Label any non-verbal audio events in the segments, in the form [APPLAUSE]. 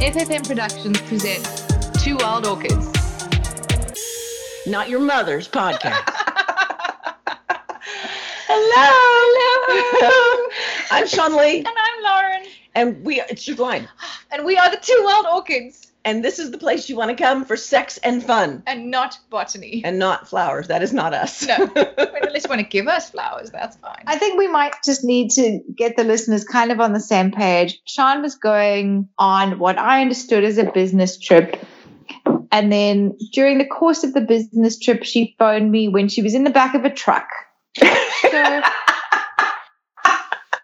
FFM Productions presents Two Wild Orchids. Not your mother's podcast. [LAUGHS] Hello. Hello. I'm Sean Lee, And I'm Lauren. and we it's your line. And we are the Two Wild Orchids And this is the place you want to come for sex and fun, and not botany. and not flowers. That is not us. No. [LAUGHS] But at least want to give us flowers, that's fine. I think we might just need to get the listeners kind of on the same page. Sean was going on what I understood as a business trip. And then during the course of the business trip, she phoned me when she was in the back of a truck. [LAUGHS] So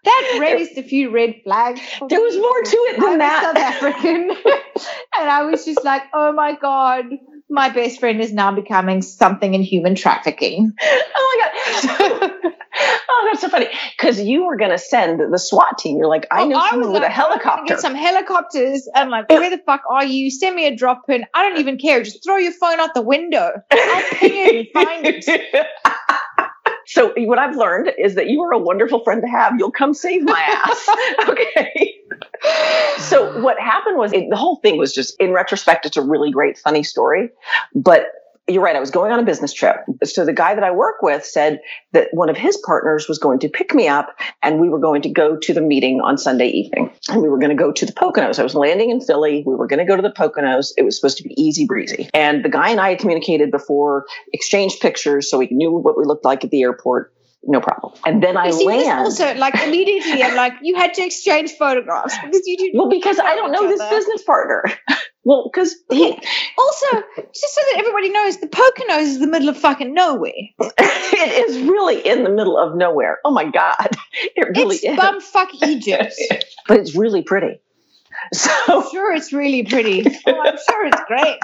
that raised a few red flags. There was more to it than I'm that. South African. [LAUGHS] and I was just like, oh my God, my best friend is now becoming something in human trafficking. [LAUGHS] oh my god. [LAUGHS] oh, that's so funny. Because you were gonna send the SWAT team. You're like, I Oh, know was someone with a like, oh, I'm gonna helicopter. Get some helicopters. I'm like, where the fuck are you? Send me a drop pin. I don't even care. Just throw your phone out the window. I'll ping it and find it. So what I've learned is that you are a wonderful friend to have. You'll come save my ass. [LAUGHS] okay. So what happened was it, the whole thing was just in retrospect, it's a really great, funny story. But you're right. I was going on a business trip. So the guy that I work with said that one of his partners was going to pick me up and we were going to go to the meeting on Sunday evening and we were going to go to the Poconos. I was landing in Philly. We were going to go to the Poconos. It was supposed to be easy breezy. And the guy and I had communicated before, exchanged pictures so we knew what we looked like at the airport. No problem. And then I see, this land. also, like, immediately, I'm like, you had to exchange photographs because you did. well, because I don't know this business partner. [LAUGHS] well, because he, Also, just so that everybody knows, the Poconos is the middle of fucking nowhere. [LAUGHS] it is really in the middle of nowhere. Oh my God. [LAUGHS] It really it's is. bumfuck Egypt. [LAUGHS] but it's really pretty. So, I'm sure it's really pretty. Oh, I'm sure it's great.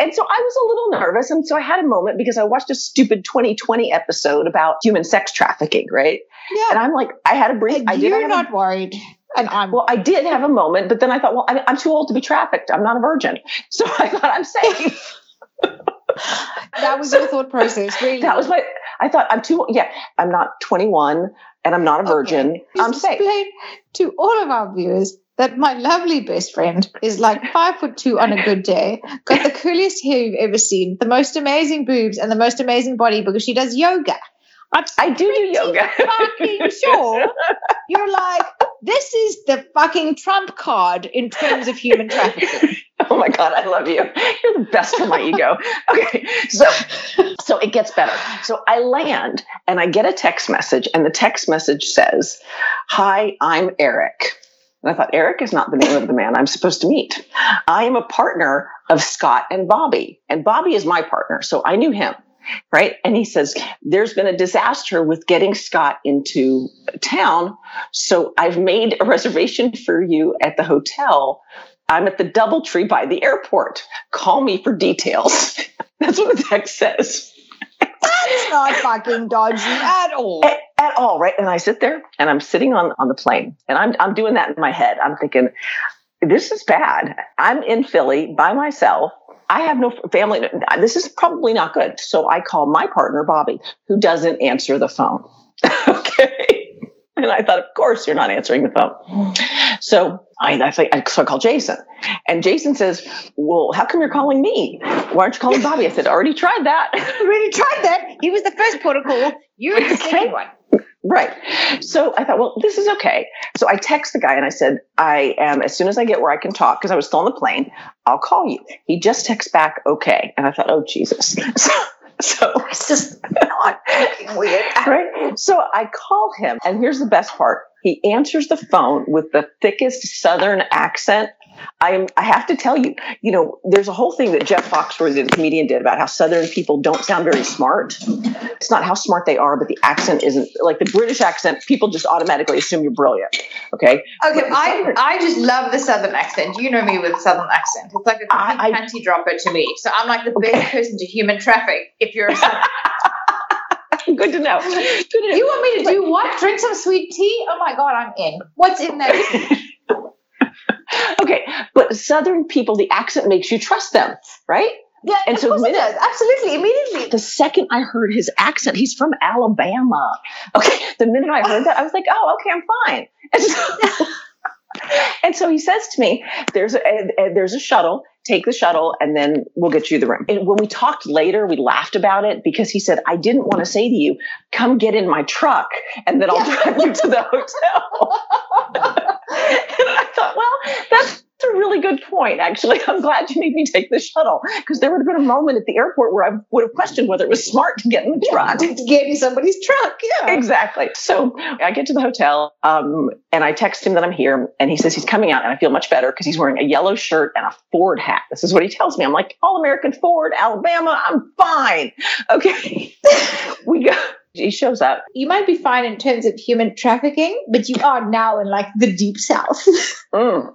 and so I was a little nervous. And so I had a moment because I watched a stupid 2020 episode about human sex trafficking, right? Yeah. And I'm like, I had a brief, And I did you're have a- not worried. And I'm well, I did have a moment, but then I thought, well, I'm, I'm too old to be trafficked. I'm not a virgin. [LAUGHS] So I thought I'm safe. [LAUGHS] that was your thought process, [LAUGHS] really. that was my, I thought I'm too, yeah, I'm not 21 and I'm not a virgin. Okay. I'm safe. Explain to all of our viewers that my lovely best friend is like five foot two on a good day, got the coolest hair you've ever seen, the most amazing boobs, and the most amazing body because she does yoga. I'm I do do yoga. fucking sure you're like, this is the fucking trump card in terms of human trafficking. [LAUGHS] Oh my God, I love you. You're the best for my ego. Okay. So so it gets better. So I land and I get a text message, and the text message says, Hi, I'm Eric. And I thought, Eric is not the name of the man I'm supposed to meet. I am a partner of Scott and Bobby, and Bobby is my partner. So I knew him. Right. And he says, There's been a disaster with getting Scott into town. So I've made a reservation for you at the hotel. I'm at the Doubletree by the airport. Call me for details. [LAUGHS] That's what the text says. That's not fucking dodgy at all. At, at all, right? And I sit there and I'm sitting on, on the plane and I'm, I'm doing that in my head. I'm thinking, this is bad. I'm in Philly by myself. I have no family. This is probably not good. So I call my partner, Bobby, who doesn't answer the phone. [LAUGHS] okay. And I thought, of course, you're not answering the phone. So I, I, so I call Jason. And Jason says, Well, how come you're calling me? Why aren't you calling Bobby? I said, I already tried that. [LAUGHS] already tried that. He was the first protocol. You're the [LAUGHS] Okay. second one. Right. So I thought, well, this is okay. So I text the guy and I said, I am, as soon as I get where I can talk, because I was still on the plane, I'll call you. He just texts back, okay. And I thought, oh, Jesus. [LAUGHS] So, so It's just not weird. [LAUGHS] right. So I call him, and here's the best part. He answers the phone with the thickest Southern accent. I'm, I have to tell you, you know, there's a whole thing that Jeff Foxworthy, the comedian, did about how Southern people don't sound very smart. It's not how smart they are, but the accent isn't like the British accent. People just automatically assume you're brilliant. Okay. Okay, I, Southern- I just love the southern accent. You know me with southern accent. It's like a I- complete I- panty dropper to me. So I'm like the best person to human traffic if you're a southern. [LAUGHS] Good to know. Good to know. you want me to do what? Drink some sweet tea? Oh my god, I'm in. What's in that [LAUGHS] tea? [LAUGHS] okay, but Southern people, the accent makes you trust them, right? Yeah, And so minute-. Absolutely, immediately. The second I heard his accent, he's from Alabama. Okay, the minute I heard that, I was like, oh, okay, I'm fine. And so, [LAUGHS] and so he says to me, "There's a, a, there's a shuttle. Take the shuttle, and then we'll get you the room." And when we talked later, we laughed about it because he said, "I didn't want to say to you, come get in my truck, and then I'll drive you to the hotel." [LAUGHS] and [LAUGHS] I thought, well, that's a really good point, actually. I'm glad you made me take the shuttle because there would have been a moment at the airport where I would have questioned whether it was smart to get in the truck. to get in somebody's truck. Yeah. Exactly. So I get to the hotel um, and I text him that I'm here and he says he's coming out and I feel much better because he's wearing a yellow shirt and a Ford hat. This is what he tells me. I'm like, All American Ford, Alabama, I'm fine. Okay. [LAUGHS] we go he shows up. You might be fine in terms of human trafficking, but you are now in like the deep south. Mm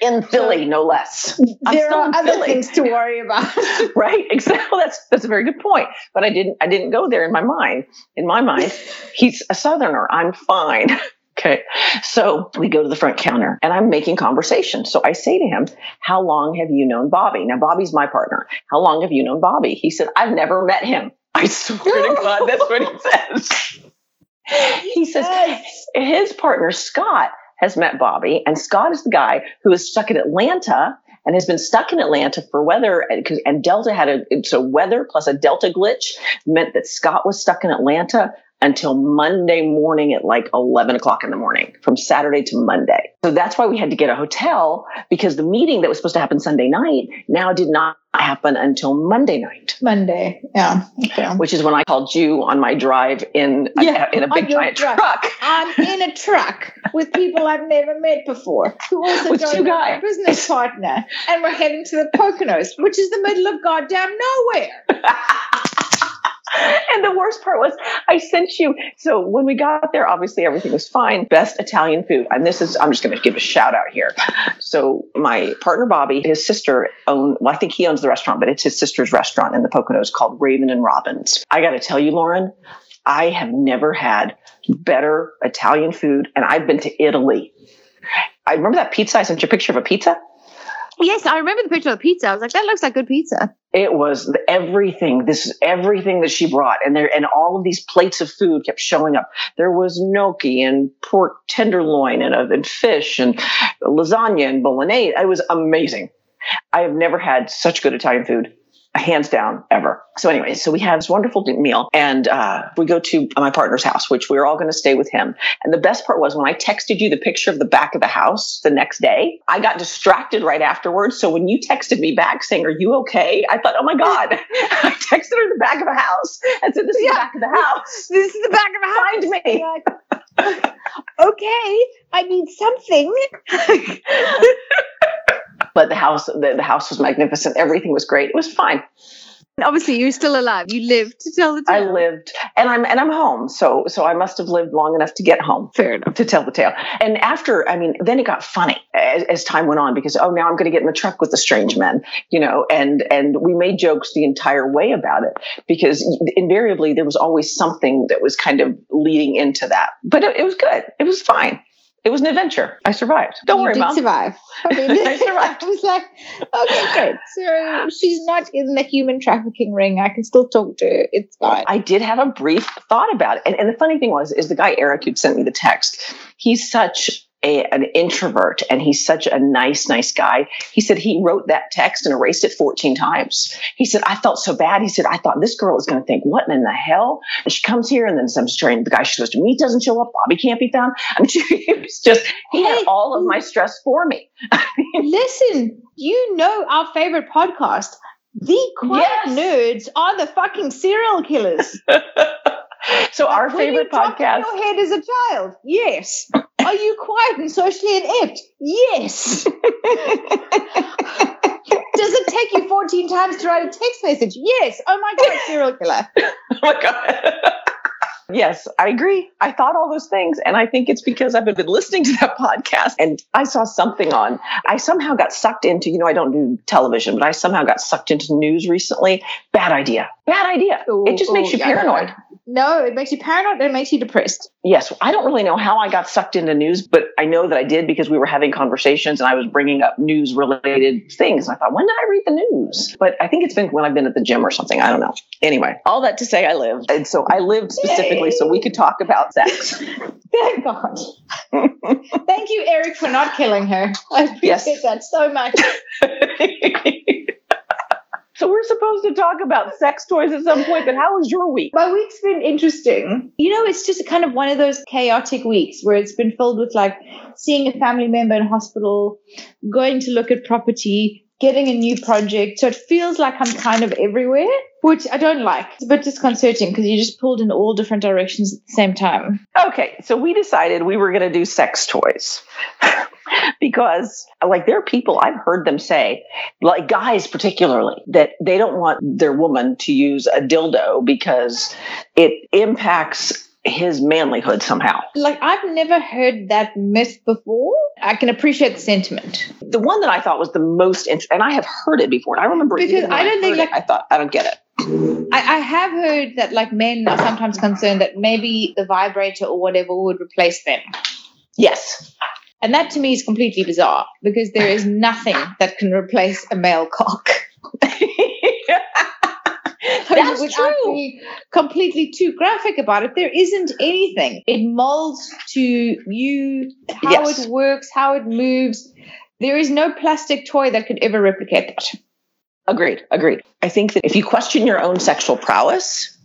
in Philly, no less. I'm there are other Philly. things to worry about. [LAUGHS] right. Exactly. That's that's a very good point. But I didn't I didn't go there in my mind. In my mind, he's a southerner. I'm fine. [LAUGHS] Okay. So we go to the front counter and I'm making conversation. So I say to him, How long have you known Bobby? Now, Bobby's my partner. How long have you known Bobby? He said, I've never met him. I swear to God, that's what he [LAUGHS] says. He says his partner, Scott, has met Bobby, and Scott is the guy who is stuck in Atlanta and has been stuck in Atlanta for weather. And Delta had a so weather plus a Delta glitch meant that Scott was stuck in Atlanta until Monday morning at like 11 o'clock in the morning from Saturday to Monday. So that's why we had to get a hotel because the meeting that was supposed to happen Sunday night now did not happen until Monday night. Monday, yeah. Okay. Which is when I called you on my drive in yeah, a, in a big giant truck. truck. I'm in a truck with people I've never met before who also with two guys. a business partner, and we're heading to the Poconos, which is the middle of goddamn nowhere. [LAUGHS] [LAUGHS] and the worst part was I sent you. So when we got there, obviously everything was fine. Best Italian food. And this is, I'm just going to give a shout out here. So my partner, Bobby, his sister own, well, I think he owns the restaurant, but it's his sister's restaurant in the Poconos called Raven and Robbins. I got to tell you, Lauren, I have never had better Italian food. And I've been to Italy. I remember that pizza. I sent you a picture of a pizza. Yes, I remember the picture of the pizza. I was like, that looks like good pizza. It was everything. This is everything that she brought, and there and all of these plates of food kept showing up. There was gnocchi and pork tenderloin and, and fish and lasagna and bolognese. It was amazing. I have never had such good Italian food hands down ever. So anyway, so we have this wonderful meal and uh, we go to my partner's house, which we are all going to stay with him. And the best part was when I texted you the picture of the back of the house the next day, I got distracted right afterwards. So when you texted me back saying, are you okay? I thought, oh my God, [LAUGHS] I texted her the back of the house and said, this is yeah. the back of the house. [LAUGHS] This is the back of the house. Find me. [LAUGHS] okay, I need something. But the house the, the house was magnificent. Everything was great. It was fine. Obviously you're still alive. You lived to tell the tale. i lived and i'm and i'm home. So so i must have lived long enough to get home fair enough. to tell the tale. And after i mean then it got funny as, as time went on because oh now i'm going to get in the truck with the strange men you know and and we made jokes the entire way about it because invariably there was always something that was kind of leading into that. But it, it was good. It was fine it was an adventure. I survived. Don't you worry, did mom. survive. [LAUGHS] I, mean, I survived. [LAUGHS] I was like, okay, good. So she's not in the human trafficking ring. I can still talk to her. It's fine. I did have a brief thought about it, and, and the funny thing was, is the guy Eric who sent me the text. He's such a, an introvert and he's such a nice, nice guy. He said he wrote that text and erased it 14 times. He said, I felt so bad. He said, I thought this girl is going to think, what in the hell? And she comes here and then some strange, the guy she goes to meet doesn't show up. Bobby can't be found. I mean, he was just, he had all of my stress for me. [LAUGHS] listen, you know our favorite podcast. The quiet yes. nerds are the fucking serial killers. [LAUGHS] so our favorite you podcast. Your head as a child, yes. Are you quiet and socially inept? Yes. Does it take you 14 times to write a text message? Yes. Oh my God, serial killer. [LAUGHS] oh my God. Yes, I agree. I thought all those things. And I think it's because I've been listening to that podcast and I saw something on. I somehow got sucked into, you know, I don't do television, but I somehow got sucked into news recently. Bad idea. Bad idea. Ooh, it just makes you paranoid. No, it makes you paranoid. It makes you depressed. Yes, I don't really know how I got sucked into news, but I know that I did because we were having conversations and I was bringing up news related things. I thought, when did I read the news? But I think it's been when I've been at the gym or something. I don't know. Anyway, all that to say, I lived. And so I lived specifically Yay. so we could talk about sex. [LAUGHS] Thank God. Thank you, Eric, for not killing her. I appreciate yes. that so much. [LAUGHS] So we're supposed to talk about sex toys at some point, but how was your week? My week's been interesting. You know, it's just kind of one of those chaotic weeks where it's been filled with like seeing a family member in hospital, going to look at property, getting a new project. So it feels like I'm kind of everywhere, which I don't like. It's a bit disconcerting because you just pulled in all different directions at the same time. Okay, so we decided we were going to do sex toys. [LAUGHS] [LAUGHS] because like there are people I've heard them say, like guys particularly, that they don't want their woman to use a dildo because it impacts his manlyhood somehow. Like I've never heard that myth before. I can appreciate the sentiment. The one that I thought was the most interesting, and I have heard it before, and I remember because I don't I think like it, I thought I don't get it. I, I, have heard that like men are sometimes concerned that maybe the vibrator or whatever would replace them. Yes. And that to me is completely bizarre because there is nothing that can replace a male cock. [LAUGHS] That's Without true. being completely too graphic about it, there isn't anything. It molds to you, how yes. it works, how it moves. There is no plastic toy that could ever replicate that. Agreed. Agreed. I think that if you question your own sexual prowess,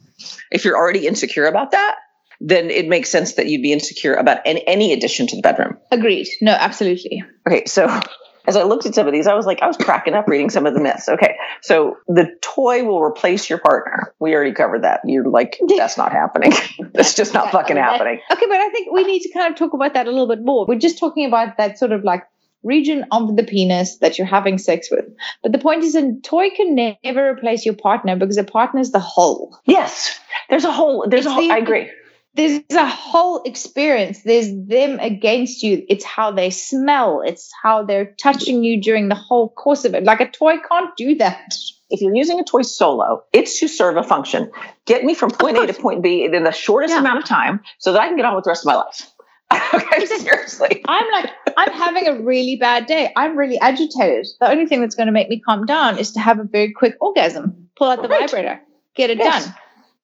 if you're already insecure about that, then it makes sense that you'd be insecure about any, any addition to the bedroom. Agreed. No, absolutely. Okay, so as I looked at some of these, I was like, I was cracking up reading some of the myths. Okay, so the toy will replace your partner. We already covered that. You're like, [LAUGHS] that's not happening. that's just not fucking happening. Okay, but I think we need to kind of talk about that a little bit more. We're just talking about that sort of like region of the penis that you're having sex with. But the point is, a toy can never replace your partner because a partner is the whole. Yes, there's a whole. There's it's a whole. The, I agree there's a whole experience. There's them against you. It's how they smell. It's how they're touching you during the whole course of it. Like a toy can't do that. If you're using a toy solo, it's to serve a function. Get me from point A to point B in the shortest yeah. amount of time so that I can get on with the rest of my life. [LAUGHS] okay, seriously. I'm like, I'm having a really bad day. I'm really agitated. The only thing that's going to make me calm down is to have a very quick orgasm. Pull out the right. vibrator, get it yes. done.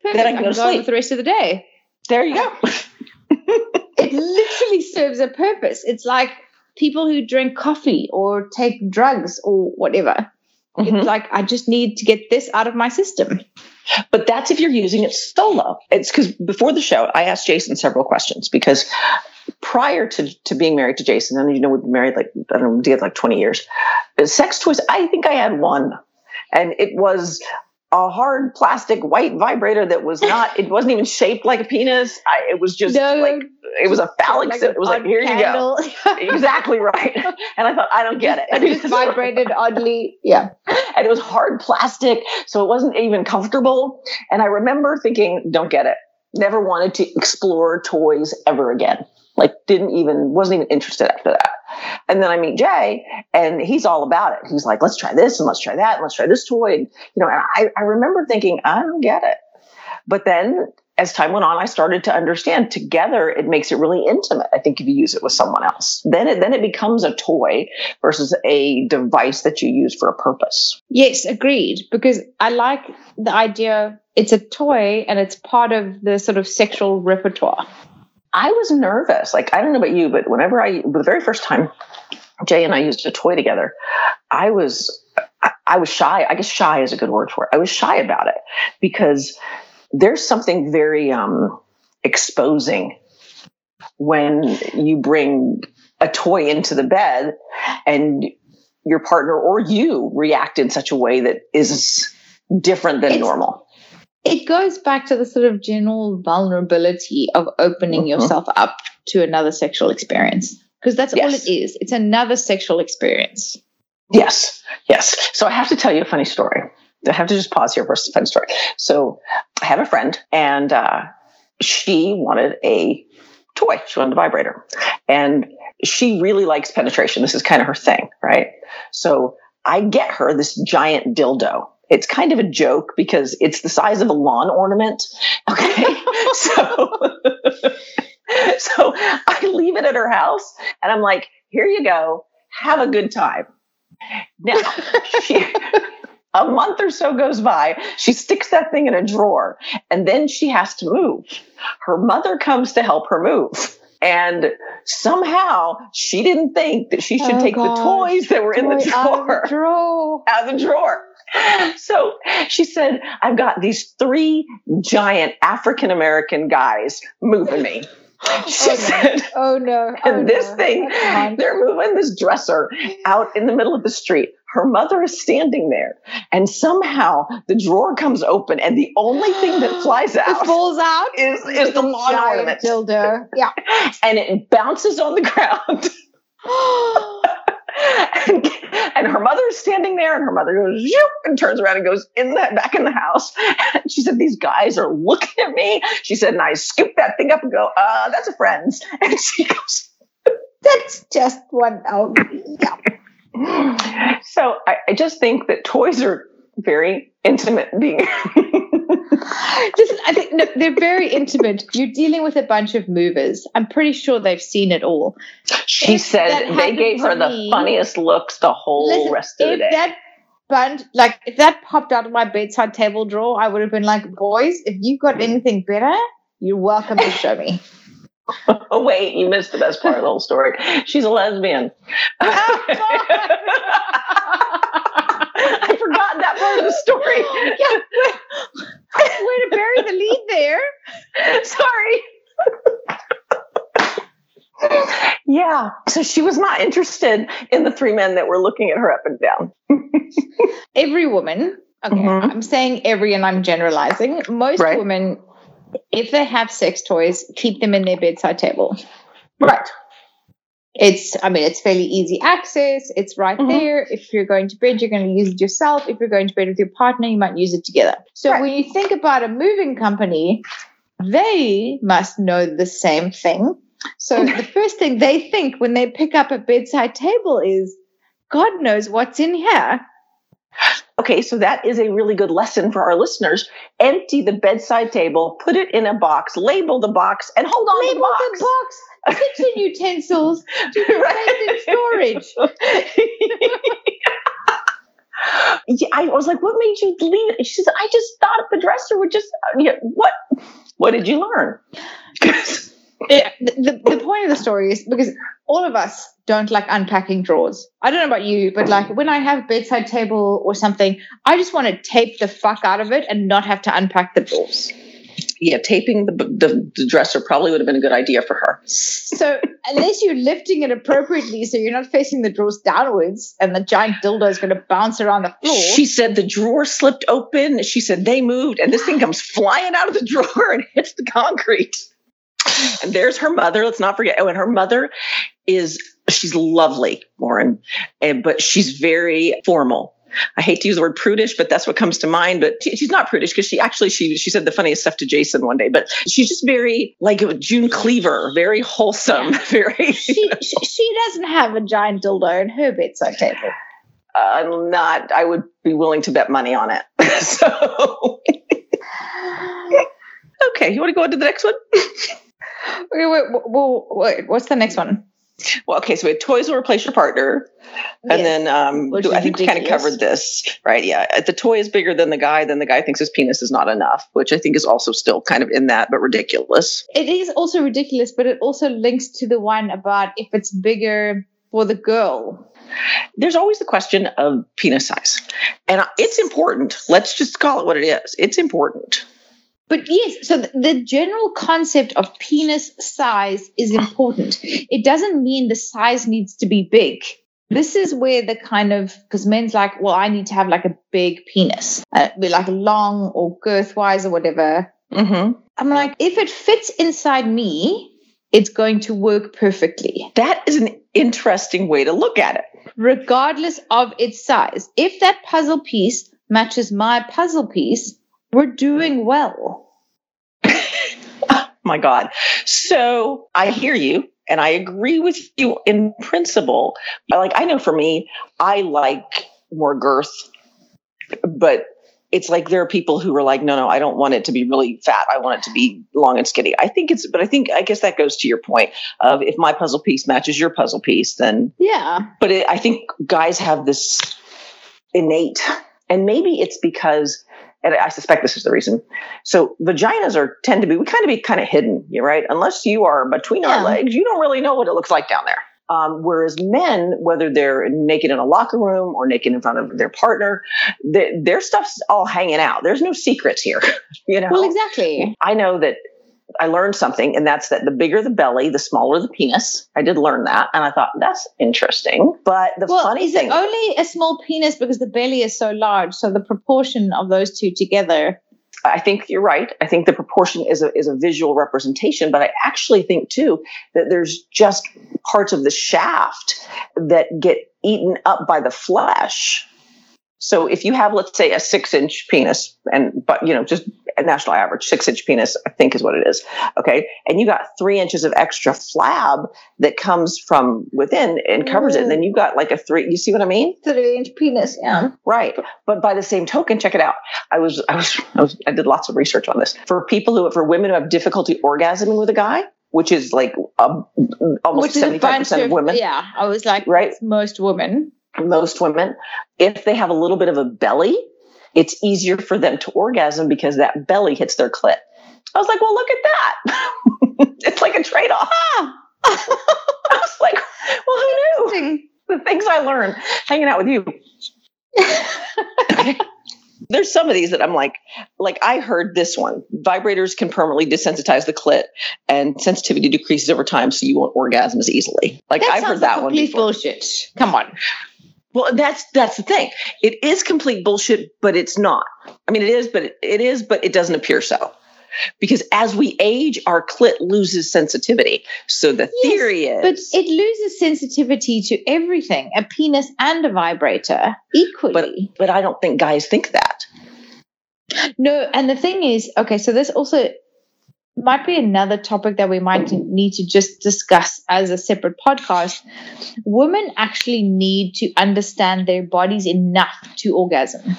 Perfect. Then I can, I can go, go with the rest of the day. There you go. [LAUGHS] it literally serves a purpose. It's like people who drink coffee or take drugs or whatever. Mm-hmm. It's like I just need to get this out of my system. But that's if you're using it solo. It's because before the show, I asked Jason several questions because prior to, to being married to Jason, and you know, we've been married like, I don't know, did like 20 years, sex toys, I think I had one. And it was a hard plastic white vibrator that was not it wasn't even shaped like a penis. I, it was just no, like it was a phallic like it was like here candle. you go. [LAUGHS] exactly right. [LAUGHS] And i thought i don't get it. It just vibrated oddly yeah. And it was hard plastic so it wasn't even comfortable. And i remember thinking don't get it. Never wanted to explore toys ever again like didn't even wasn't even interested after that and then I meet Jay and he's all about it. He's like, let's try this and let's try that and let's try this toy. And, you know, and I, I remember thinking, I don't get it. But then as time went on, I started to understand together it makes it really intimate. I think if you use it with someone else, then it then it becomes a toy versus a device that you use for a purpose. Yes, agreed. Because I like the idea it's a toy and it's part of the sort of sexual repertoire. I was nervous. Like, I don't know about you, but whenever I, the very first time Jay and I used a toy together, I was, I, I was shy. I guess shy is a good word for it. I was shy about it because there's something very um, exposing when you bring a toy into the bed and your partner or you react in such a way that is different than it's, normal it goes back to the sort of general vulnerability of opening mm-hmm. yourself up to another sexual experience because that's yes. all it is. It's another sexual experience. Yes, yes. So I have to tell you a funny story. I have to just pause here for a funny story. So I had a friend, and uh, she wanted a toy. She wanted a vibrator, and she really likes penetration. This is kind of her thing, right? So I get her this giant dildo It's kind of a joke because it's the size of a lawn ornament. Okay. [LAUGHS] so, [LAUGHS] so I leave it at her house and I'm like, here you go. Have a good time. Now, she, a month or so goes by. She sticks that thing in a drawer and then she has to move. Her mother comes to help her move. And somehow she didn't think that she should Oh, take gosh. the toys that were in the Toy out of drawer the drawer. out of the drawer. [LAUGHS] So she said, I've got these three giant African American guys moving me. [GASPS] She Oh, no. said, Oh no! [LAUGHS] Oh, and oh, this no. thing, they're moving this dresser out in the middle of the street. Her mother is standing there, and somehow the drawer comes open, and the only thing that [GASPS] flies out falls out. is, is the lawn ornament, dildo. Yeah. [LAUGHS] and it bounces on the ground. [GASPS] and, and her mother is standing there, and her mother goes and turns around and goes in that back in the house. And she said, "These guys are looking at me." She said, and I scoop that thing up and go, "Uh, that's a friend's." [LAUGHS] And she goes. That's just one. Oh, yeah. So I, I just think that toys are very intimate being. [LAUGHS] Listen, I think no, they're very intimate. You're dealing with a bunch of movers. I'm pretty sure they've seen it all. she If said they gave her the me- funniest looks the whole Listen, rest of the day. that bunch, like if that popped out of my bedside table drawer, I would have been like, "Boys, if you've got anything better, you're welcome to show me." [LAUGHS] oh wait, you missed the best part of the whole story. She's a lesbian. Oh, [LAUGHS] [LAUGHS] I forgot that part of the story. [LAUGHS] Yeah. Way to bury the lead there. [LAUGHS] Sorry. yeah. So she was not interested in the three men that were looking at her up and down. Every woman, okay, Mhm. I'm saying every and I'm generalizing. Most Right. women, if they have sex toys, keep them in their bedside table. Right. It's, I mean, it's fairly easy access. It's right Mhm. there. If you're going to bed, you're going to use it yourself. If you're going to bed with your partner, you might use it together. So Right. when you think about a moving company, they must know the same thing. So [LAUGHS] the first thing they think when they pick up a bedside table is, God knows what's in here. Okay, so that is a really good lesson for our listeners. Empty the bedside table, put it in a box, label the box, and hold on Label to the box. Kitchen utensils to [LAUGHS] Right. storage. [LAUGHS] yeah, I was like, "What made you leave it?" She says, "I just thought the dresser would just." Uh, yeah, what? What did you learn? The, the, the point of the story is because all of us don't like unpacking drawers. I don't know about you, but like when I have bedside table or something, I just want to tape the fuck out of it and not have to unpack the drawers. Yeah, taping the, the the dresser probably would have been a good idea for her. So unless you're lifting it appropriately, so you're not facing the drawers downwards, and the giant dildo is going to bounce around the floor. She said the drawer slipped open. She said they moved, and this thing comes flying out of the drawer and hits the concrete. And there's her mother. Let's not forget. Oh, and her mother is she's lovely, Lauren, and but she's very formal. I hate to use the word prudish, but that's what comes to mind. But she, she's not prudish because she actually she she said the funniest stuff to Jason one day. But she's just very like June Cleaver, very wholesome, [LAUGHS] very. she, she she doesn't have a giant dildo in her bedside table. I'm not. I would be willing to bet money on it. [LAUGHS] so. [SIGHS] Okay, you want to go on to the next one? Wait, wait, wait, wait, what's the next one? Well, okay, so we had toys will replace your partner, and Yes. then um, I think we kind of covered this, right? Yeah, if the toy is bigger than the guy, then the guy thinks his penis is not enough, which I think is also still kind of in that, but ridiculous. It is also ridiculous, but it also links to the one about if it's bigger for the girl. There's always the question of penis size, and it's important. Let's just call it what it is. It's important. But yes, so the, general concept of penis size is important. It doesn't mean the size needs to be big. This is where the kind of because men's like, well, I need to have like a big penis, uh, like long or girth wise or whatever. Mm-hmm. I'm like, if it fits inside me, it's going to work perfectly, That is an interesting way to look at it. regardless of its size. If that puzzle piece matches my puzzle piece, we're doing well. [LAUGHS] my God. So I hear you and I agree with you in principle. Like, I know for me, I like more girth, but it's like there are people who are like, no, no, I don't want it to be really fat. I want it to be long and skinny. I think it's, but I think, I guess that goes to your point of if my puzzle piece matches your puzzle piece, then, Yeah. but it, I think guys have this innate, and maybe it's because, and I suspect this is the reason. So vaginas are tend to be, we kind of be kind of hidden, you're right? Unless you are between our legs, you don't really know what it looks like down there. Um, whereas men, whether they're naked in a locker room or naked in front of their partner, their, their stuff's all hanging out. There's no secrets here. [LAUGHS] you know, Well, exactly. I know that I learned something, and that's that the bigger the belly, the smaller the penis. I did learn that, and I thought that's interesting. But the Well, funny thing, only a small penis because the belly is so large? So the proportion of those two together. I think you're right. I think the proportion is a is a visual representation, but I actually think too that there's just parts of the shaft that get eaten up by the flesh. So if you have, let's say, a six inch penis, and but you know, just a national average six inch penis, I think is what it is. Okay, and you got three inches of extra flab that comes from within and covers it, and then you've got like a three. You see what I mean? Three inch penis, yeah. Right. But by the same token, check it out. I was, I was, I was, I did lots of research on this for people who, for women who have difficulty orgasming with a guy, which is like um, almost Which is a seventy five percent of women, Yeah, I was like, Right. most women. Most women, if they have a little bit of a belly, it's easier for them to orgasm because that belly hits their clit. I was like, well, look at that. [LAUGHS] it's like a trade off. Ah. [LAUGHS] I was like, well, who knew? The things I learned hanging out with you. [LAUGHS] There's some of these that I'm like, like I heard this one. Vibrators can permanently desensitize the clit, and sensitivity decreases over time, so you won't orgasm as easily. Like That I've heard that one complete before. bullshit. Come on. Well, that's that's the thing. It is complete bullshit, but it's not. I mean, it is, but it, it is, but it doesn't appear so. Because as we age, our clit loses sensitivity. So the Yes, theory is, But it loses sensitivity to everything, a penis and a vibrator equally. but but I don't think guys think that. No, and the thing is, okay, so this also might be another topic that we might need to just discuss as a separate podcast. Women actually need to understand their bodies enough to orgasm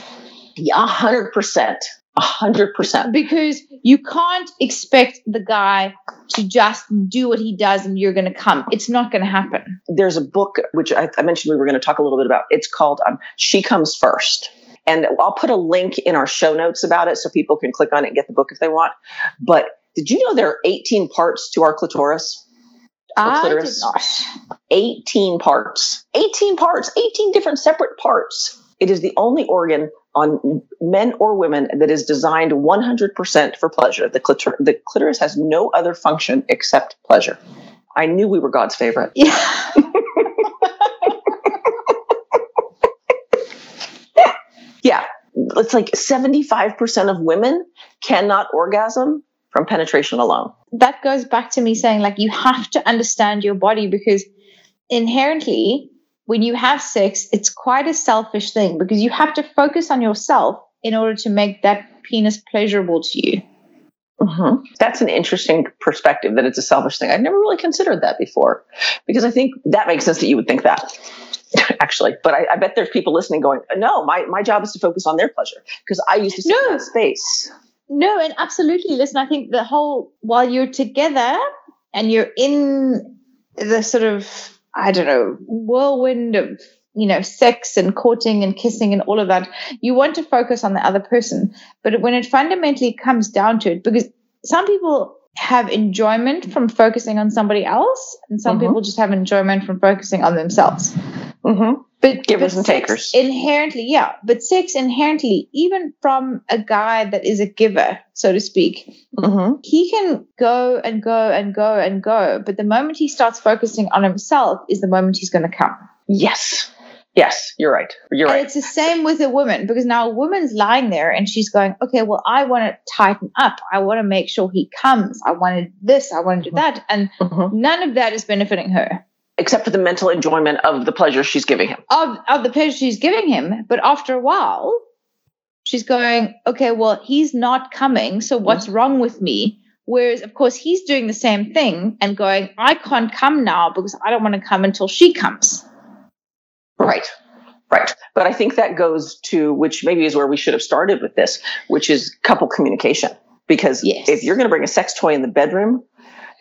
Yeah, hundred percent, hundred percent. because you can't expect the guy to just do what he does and you're going to come. It's not going to happen. There's a book which I, I mentioned we were going to talk a little bit about. It's called um, "She Comes First. and I'll put a link in our show notes about it so people can click on it and get the book if they want. But did you know there are 18 parts to our clitoris? I did not. 18 parts. 18 parts, 18 different separate parts. It is the only organ on men or women that is designed 100% for pleasure. The, clitor- the clitoris has no other function except pleasure. I knew we were God's favorite. Yeah. [LAUGHS] Yeah. It's like 75% of women cannot orgasm from penetration alone. that goes back to me saying like you have to understand your body because inherently when you have sex it's quite a selfish thing because you have to focus on yourself in order to make that penis pleasurable to you Mhm. That's an interesting perspective that it's a selfish thing. I've never really considered that before because I think that makes sense that you would think that. [LAUGHS] Actually, but I, I bet there's people listening going, "No, my, my job is to focus on their pleasure." Because I used to sit in that space. No and absolutely. Listen i think the whole while you're together and you're in the sort of i don't know whirlwind of you know sex and courting and kissing and all of that you want to focus on the other person. But when it fundamentally comes down to it because some people have enjoyment from focusing on somebody else and some Mhm. people just have enjoyment from focusing on themselves Mm-hmm. but Givers but and takers. inherently yeah but sex inherently even from a guy that is a giver so to speak Mm-hmm. he can go and go and go and go but the moment he starts focusing on himself is the moment he's going to come Yes, yes, you're right. You're and right. it's the same with a woman because now a woman's lying there and she's going okay well i want to tighten up i want to make sure he comes i wanted this i want to do that and Mhm. none of that is benefiting her Except for the mental enjoyment of the pleasure she's giving him. of, of the pleasure she's giving him. But after a while, she's going, okay, well, he's not coming. So what's wrong with me? Whereas, of course, he's doing the same thing and going, I can't come now because I don't want to come until she comes. Right. Right. But I think that goes to, which maybe is where we should have started with this, which is couple communication. Because Yes. if you're going to bring a sex toy in the bedroom,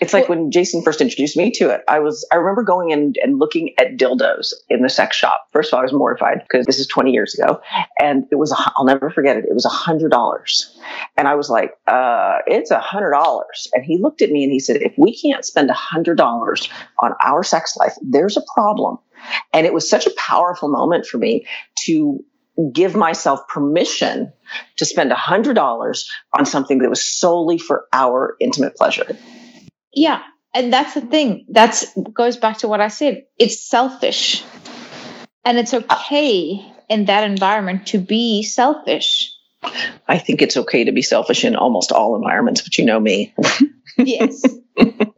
it's like when Jason first introduced me to it. I was, I remember going in and looking at dildos in the sex shop. First of all, I was mortified because this is 20 years ago. And it was, I'll never forget it. It was a hundred dollars. And I was like, uh, it's a hundred dollars. And he looked at me and he said, if we can't spend a hundred dollars on our sex life, there's a problem. And it was such a powerful moment for me to give myself permission to spend a hundred dollars on something that was solely for our intimate pleasure. Yeah. And that's the thing. That's goes back to what I said. It's selfish. And it's okay in that environment to be selfish. I think it's okay to be selfish in almost all environments, but you know me. [LAUGHS] Yes.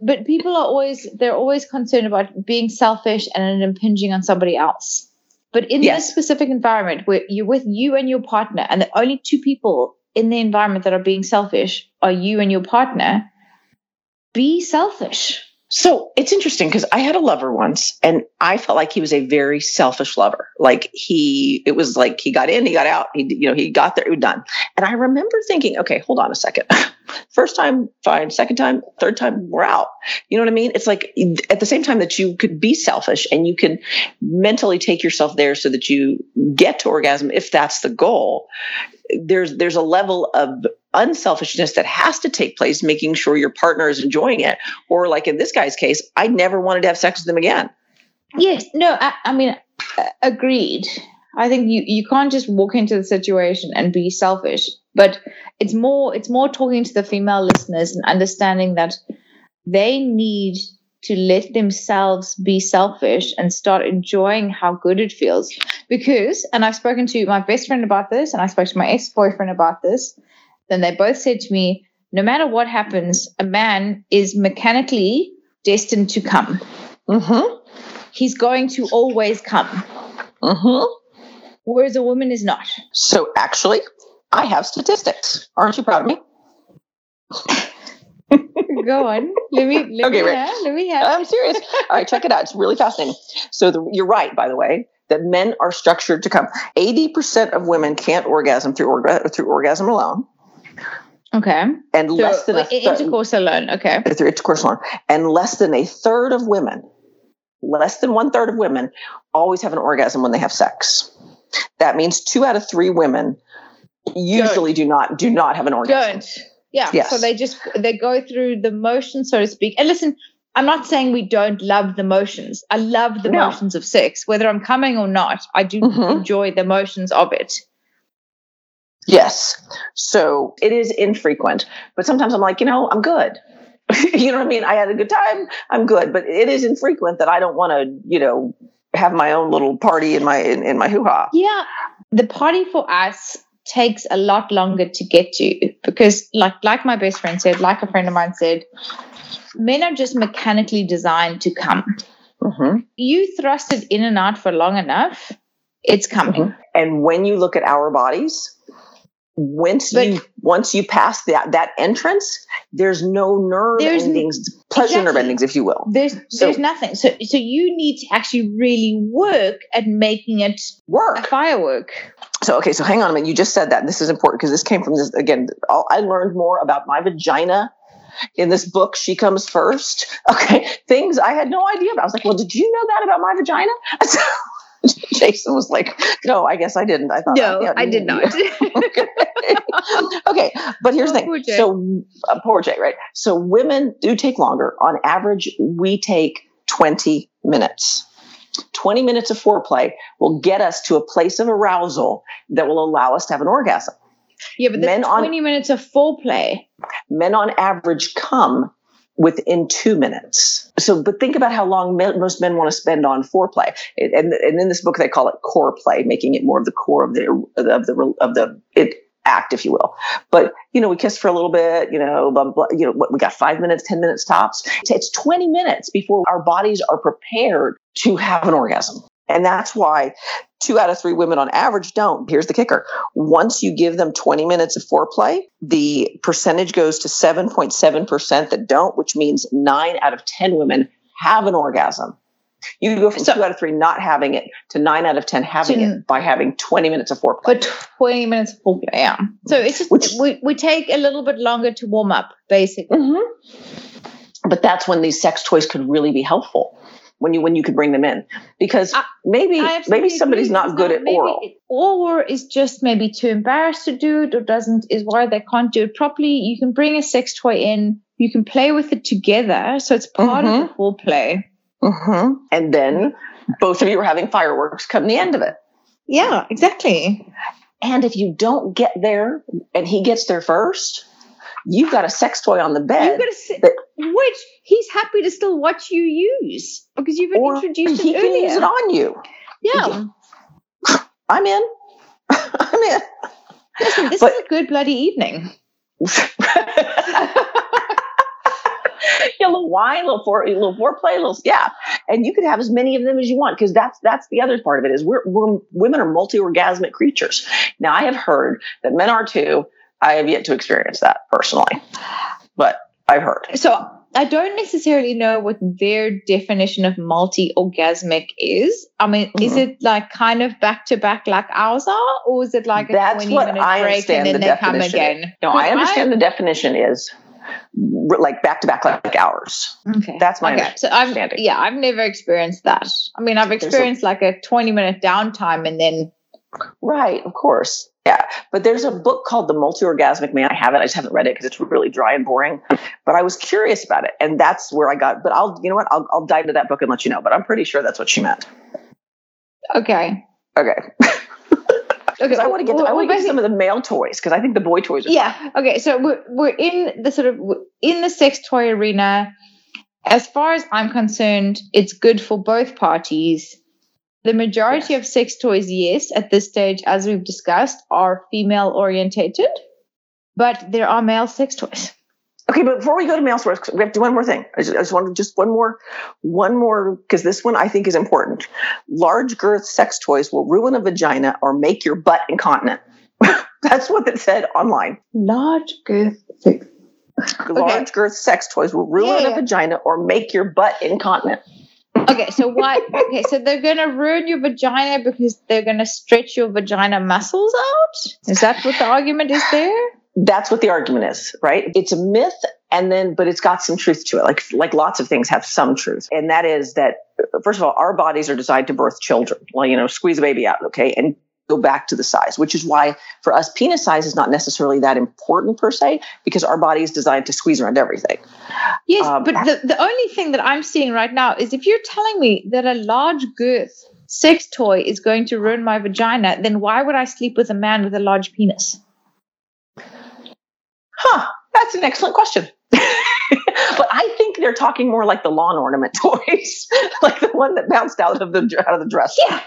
But people are always they're always concerned about being selfish and impinging on somebody else. But in Yes. this specific environment where you're with you and your partner, and the only two people in the environment that are being selfish are you and your partner, be selfish. So it's interesting because I had a lover once and I felt like he was a very selfish lover. Like he, it was like he got in, he got out, he, you know, he got there, he was done. And I remember thinking, okay, hold on a second. [LAUGHS] First time, fine. Second time, third time, we're out. You know what I mean? It's like at the same time that you could be selfish and you can mentally take yourself there so that you get to orgasm if that's the goal. There's there's a level of unselfishness that has to take place, making sure your partner is enjoying it. Or like in this guy's case, I never wanted to have sex with him again. Yes, no, I, I mean, uh, agreed. I think you you can't just walk into the situation and be selfish, but it's more it's more talking to the female listeners and understanding that they need to let themselves be selfish and start enjoying how good it feels. Because, and I've spoken to my best friend about this, and I spoke to my ex boyfriend about this, then they both said to me, no matter what happens, a man is mechanically destined to come. Mm-hmm. He's going to always come, Mm-hmm. whereas a woman is not. So actually, I have statistics. Aren't you proud of me? [LAUGHS] Go on. Let me let Okay, me right. have, let me have. I'm serious. All right, check it out. It's really fascinating. So the, you're right, by the way, that men are structured to come. 80% of women can't orgasm through, orga- through orgasm alone, okay. and So, less than a third. intercourse alone. Okay. through intercourse alone, and less than a third of women, less than one third of women, always have an orgasm when they have sex. That means two out of three women usually do not do not have an orgasm. Don't. Yeah. Yes. So they just they go through the motions, so to speak. And listen, I'm not saying we don't love the motions. I love the No. motions of sex, whether I'm coming or not. I do Mhm. enjoy the motions of it. Yes. So it is infrequent, but sometimes I'm like, you know, I'm good. [LAUGHS] you know what I mean? I had a good time. I'm good, but it is infrequent that I don't want to, you know, have my own little party in my in, in my hoo ha. Yeah. The party for us takes a lot longer to get to because like like my best friend said, like a friend of mine said, men are just mechanically designed to come. hmm You thrust it in and out for long enough, it's coming. And when you look at our bodies, once But- you once you pass that that entrance, there's no nerve There's endings, pleasure nerve endings, if you will. There's So- there's nothing. So so you need to actually really work at making it a Work. firework. So okay, so hang on a minute. You just said that. This is important because this came from this again. all- I learned more about my vagina in this book. She comes first. [LAUGHS] Okay, things I had no idea about. I was like, well, did you know that about my vagina? [LAUGHS] [LAUGHS] Jason was like, no, I guess I didn't. I thought No, yeah, I did not. [LAUGHS] okay. [LAUGHS] okay, but here's the Oh, poor thing. So, uh, poor Jay, right? So, women do take longer. On average, we take 20 minutes. 20 minutes of foreplay will get us to a place of arousal that will allow us to have an orgasm. yeah, but the Men on- 20 minutes of foreplay. Men on average come within two minutes. So, but think about how long most men want to spend on foreplay. It, and, and in this book, they call it core play, making it more of the core of the, of the, of the, it, act, if you will. But, you know, we kiss for a little bit, you know, blah, blah, you know, what we got five minutes, 10 minutes tops. It's- It's 20 minutes before our bodies are prepared to have an orgasm. And that's why two out of three women on average don't. Here's the kicker. Once you give them 20 minutes of foreplay, the percentage goes to 7.7% that don't, which means nine out of 10 women have an orgasm You go from So- two out of three not having it to nine out of ten having To- it by having 20 minutes of foreplay. But 20 minutes of foreplay, yeah. So it's just, Which- we, we take a little bit longer to warm up, basically. Mhm. But that's when these sex toys could really be helpful. When you when you could bring them in, because I- maybe I maybe somebody's not good at maybe oral. it- Or is just maybe too embarrassed to do it or doesn't, is why they can't do it properly. You can bring a sex toy in, you can play with it together. So it's part Mhm. of the foreplay. hmm And then both of you are having fireworks come the end of it. Yeah, exactly. And if you don't get there and he gets there first, you've got a sex toy on the bed. You've got to sit, that- which he's happy to still watch you use because you've introduced he it can earlier. use it on you. yeah. [LAUGHS] I'm in. [LAUGHS] I'm in. Listen, this But- is a good bloody evening. [LAUGHS] yeah, a little wine, a little fore, a little foreplay, a little yeah, and you could have as many of them as you want because that's that's the other part of it is we're, we're women are multi-orgasmic creatures. Now I have heard that men are too. I have yet to experience that personally, but I've heard. So I don't necessarily know what their definition of multi-orgasmic is. I mean, is Mhm. it like kind of back to back like ours are, or is it like a That's what minute I break and understand then the they come definition again? No, I understand the definition is like back to back like ours. Okay, That's my okay. So I've understanding. yeah, I've never experienced that. I mean, I've a- experienced like a twenty minute downtime and then Right, of course. Yeah. But there's a book called The Multi Orgasmic Man. I have it. I just haven't read it because it's really dry and boring. But I was curious about it. And that's where I got, but I'll, you know what? I'll, I'll dive into that book and let you know. But I'm pretty sure that's what she meant. okay, Okay. [LAUGHS] okay. Because I want to get, to, I want to get some of the male toys because I think the boy toys are. yeah okay so we're, we're in the sort of in the sex toy arena as far as i'm concerned it's good for both parties the majority of sex toys yes at this stage as we've discussed are female orientated but there are male sex toys Okay. But before we go to male toys, we have to do one more thing. I just, I just want to just one more, one more, because this one I think is important. Large girth sex toys will ruin a vagina or make your butt incontinent. [LAUGHS] that's what it said online. large girth sex large girth sex toys will ruin Yeah, a vagina or make your butt incontinent. Okay so why okay so they're to ruin your vagina because they're to stretch your vagina muscles out is that what the argument is there That's what the argument is, right? It's a myth and then but it's got some truth to it. Like like lots of things have some truth. And that is that first of all, our bodies are designed to birth children. Well, you know, squeeze a baby out, okay? And go back to the size, which is why for us penis size is not necessarily that important per se because our body is designed to squeeze around everything. Yes, Um, but the, the only thing that I'm seeing right now is if you're telling me that a large girth sex toy is going to ruin my vagina, then why would I sleep with a man with a large penis? Huh, that's an excellent question. [LAUGHS] but I think they're talking more like the lawn ornament [LAUGHS] toys, like the one that bounced out of the out of the dress. Yeah,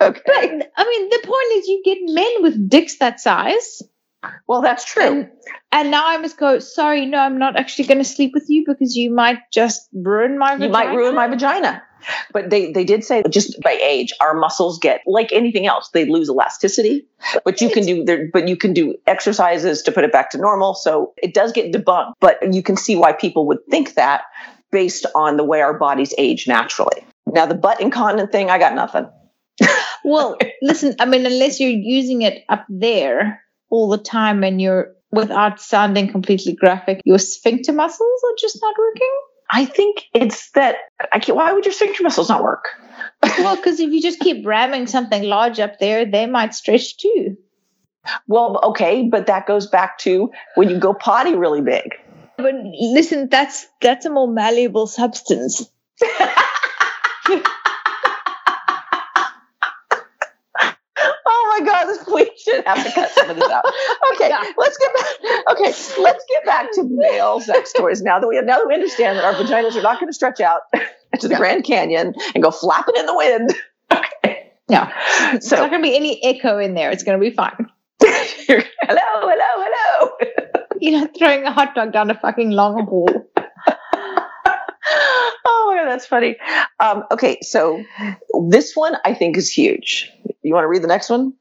Okay. but I mean, the point is you get men with dicks that size, Well, that's true. and and now I must go. Sorry, no, I'm not actually going to sleep with you because you might just ruin my you vagina. might ruin my vagina. But they, they did say just by age, our muscles get like anything else, they lose elasticity. But you can do there, but you can do exercises to put it back to normal. So it does get debunked, but you can see why people would think that based on the way our bodies age naturally. Now the butt incontinent thing, I got nothing. Well, listen, I mean, unless you're using it up there all the time and you're without sounding completely graphic, your sphincter muscles are just not working. I think it's that I can't, why would your sphincter muscles not work? [LAUGHS] Well, because if you just keep ramming something large up there, they might stretch too. Well, okay, but that goes back to when you go potty really big. But listen, that's that's a more malleable substance. [LAUGHS] have to cut some of this out. [LAUGHS] Okay, Yeah. let's get back. Okay, let's get back to male sex toys. Now that we now that we understand that our vaginas are not going to stretch out [LAUGHS] to the Grand Canyon and go flapping in the wind. [LAUGHS] Okay, Yeah. So there's not going to be any echo in there. It's going to be fine. hello, hello, hello. You're not throwing a hot dog down a fucking long hall. Oh my God, that's funny. Um, okay, so this one I think is huge. You want to read the next one?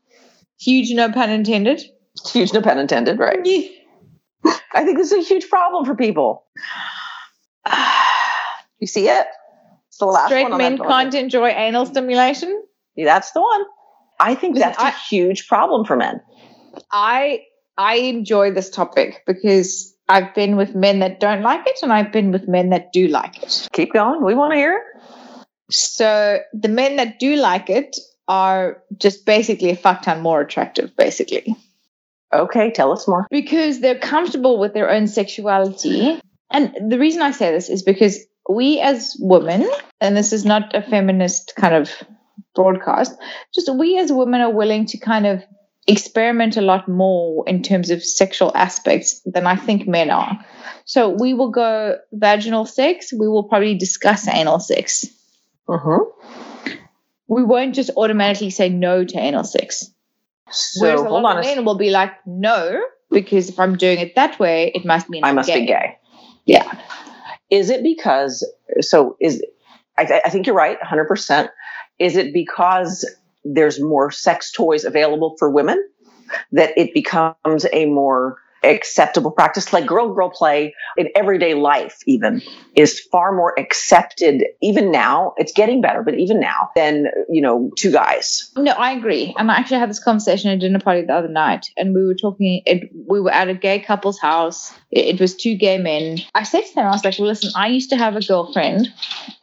Huge, no pun intended. Huge, no pun intended, right? [LAUGHS] I think this is a huge problem for people. [SIGHS] You see it? It's the last Straight one men can't enjoy anal stimulation. That's the one. I think Listen, that's a I- huge problem for men. I I enjoy this topic because I've been with men that don't like it, and I've been with men that do like it. Keep going. We want to hear it. So the men that do like it are just basically a fuck ton more attractive, basically. Okay, tell us more. because they're comfortable with their own sexuality. And the reason I say this is because we as women, and this is not a feminist kind of broadcast, just we as women are willing to kind of experiment a lot more in terms of sexual aspects than I think men are. So we will go vaginal sex, we will probably discuss anal sex. Mm-hmm. We won't just automatically say no to anal sex. Whereas So a hold lot on. of a s- men will be like, no, because if I'm doing it that way, it must mean I I'm must be gay. Yeah. Is it because? So is I, th- I think you're right, 100. percent Is it because there's more sex toys available for women that it becomes a more acceptable practice? Like girl girl play in everyday life, even is far more accepted. Even now, it's getting better, but even now, than you know, two guys. No, I agree. And I actually had this conversation at a dinner party the other night, and we were talking. It, we were at a gay couple's house. It, it was two gay men. I said to them, I was like, "Well, listen, I used to have a girlfriend,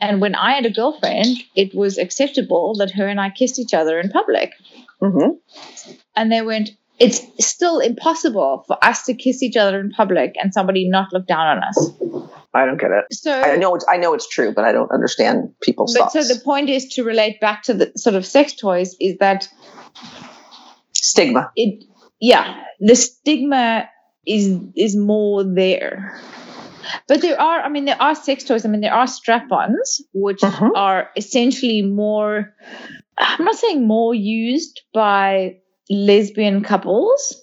and when I had a girlfriend, it was acceptable that her and I kissed each other in public." hmm And they went, "It's still impossible for us to kiss each other in public and somebody not look down on us." I don't get it. So I know it's I know it's true, but I don't understand people's But thoughts. so the point is to relate back to the sort of sex toys is that Stigma. it yeah the stigma is is more there but there are i mean there are sex toys i mean there are strap-ons which Mhm. are essentially more i'm not saying more used by lesbian couples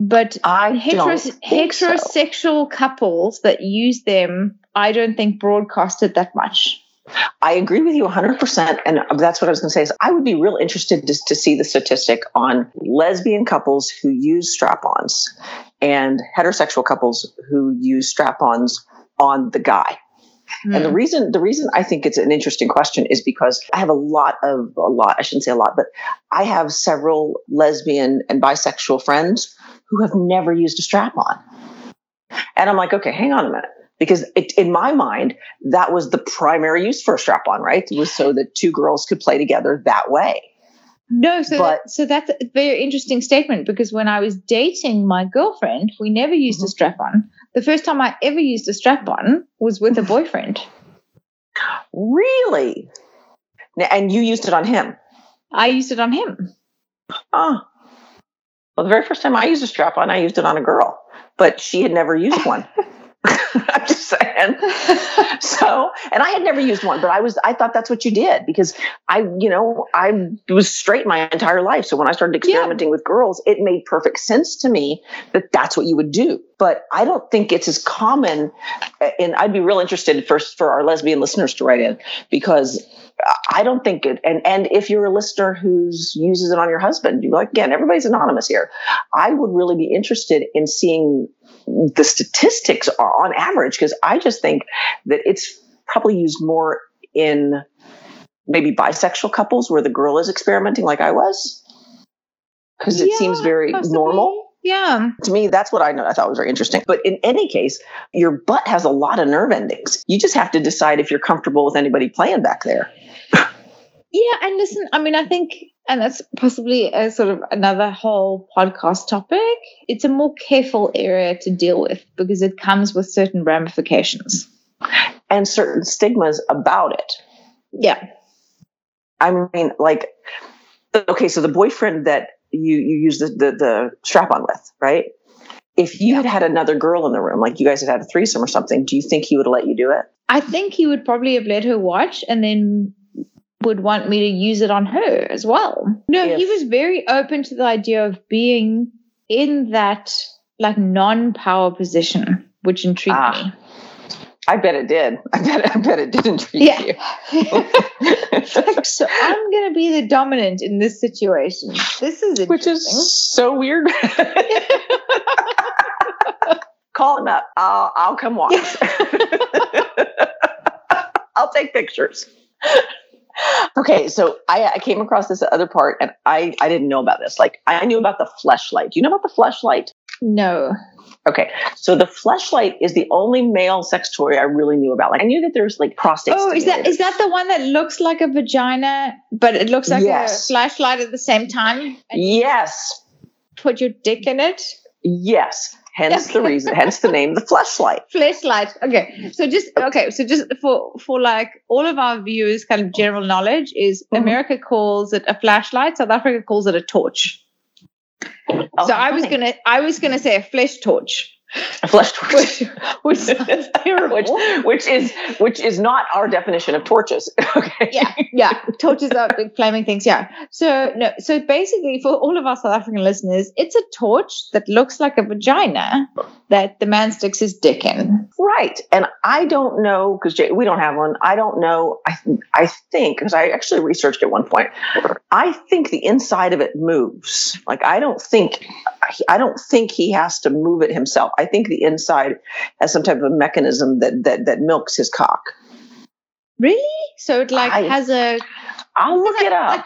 but I heteros- don't so. heterosexual couples that use them i don't think broadcasted that much I agree with you 100%. And that's what I was going to say is I would be real interested just to see the statistic on lesbian couples who use strap-ons and heterosexual couples who use strap-ons on the guy. And the Hmm. reason the reason I think it's an interesting question is because I have a lot of a lot I shouldn't say a lot but I have several lesbian and bisexual friends who have never used a strap on. And I'm like, okay, hang on a minute. Because it, in my mind, that was the primary use for a strap on, right? It was so that two girls could play together that way. No, so But- that, so that's a very interesting statement because when I was dating my girlfriend, we never used a Mhm. strap on. The first time I ever used a strap on was with a [LAUGHS] boyfriend. Really? And you used it on him. I used it on him. Oh. Well, the very first time I used a strap on, I used it on a girl, but she had never used [LAUGHS] one. [LAUGHS] I'm just saying. So, and I had never used one, but I was, I thought that's what you did because I, you know, I was straight my entire life. So when I started experimenting with girls, it made perfect sense to me that that's what you would do. But I don't think it's as common. And I'd be real interested first for our lesbian listeners to write in because I don't think it. And and if you're a listener who's uses it on your husband, you're like, again, everybody's anonymous here. I would really be interested in seeing the statistics are on average because I just think that it's probably used more in maybe bisexual couples where the girl is experimenting like I was because it seems very possibly. normal Yeah. to me that's what I know I thought was very interesting but in any case your butt has a lot of nerve endings you just have to decide if you're comfortable with anybody playing back there Yeah. And listen, I mean, I think, and that's possibly a sort of another whole podcast topic. It's a more careful area to deal with because it comes with certain ramifications. and certain stigmas about it Yeah. I mean, like, okay, so the boyfriend that you you use the the, the strap on with, right? If you had had another girl in the room, like you guys had had a threesome or something, do you think he would have let you do it? I think he would probably have let her watch and then would want me to use it on her as well. No, he was very open to the idea of being in that like non-power position, which intrigued Ah, I bet it did. [LAUGHS] I bet I bet it did intrigue Yeah. you. [LAUGHS] Like, so I'm gonna be the dominant in this situation. This is interesting. Which is so weird. [LAUGHS] Call him up. I'll I'll come watch. I'll take pictures. [LAUGHS] okay, so I, I came across this other part, and I I didn't know about this. Like I knew about the fleshlight. Do you know about the fleshlight? No. Okay, so the fleshlight is the only male sex toy I really knew about. Like I knew that there's like prostate. Oh, is that is that the one that looks like a vagina, but it looks like Yes. a flashlight at the same time? Yes, put your dick in it. yes. Hence the reason. [LAUGHS] Hence the name, the fleshlight. Flashlight. Okay. So just okay. So just for for like all of our viewers, kind of general knowledge is Mhm. America calls it a flashlight. South Africa calls it a torch. Oh, so I was gonna I was gonna say a flesh torch, flesh torch. [LAUGHS] which which [LAUGHS] terrible. which which is which is not our definition of torches. [LAUGHS] Okay. yeah, yeah. Torches are big flaming things. Yeah. So no. So basically, for all of our South African listeners, it's a torch that looks like a vagina that the man sticks his dick in. Right. And I don't know because we don't have one. I don't know. I I think because I actually researched at one point. I think the inside of it moves. Like I don't think I don't think he has to move it himself. I think the inside has some type of mechanism that that that milks his cock. Really? So it like I- has a. I'll look it up. Like,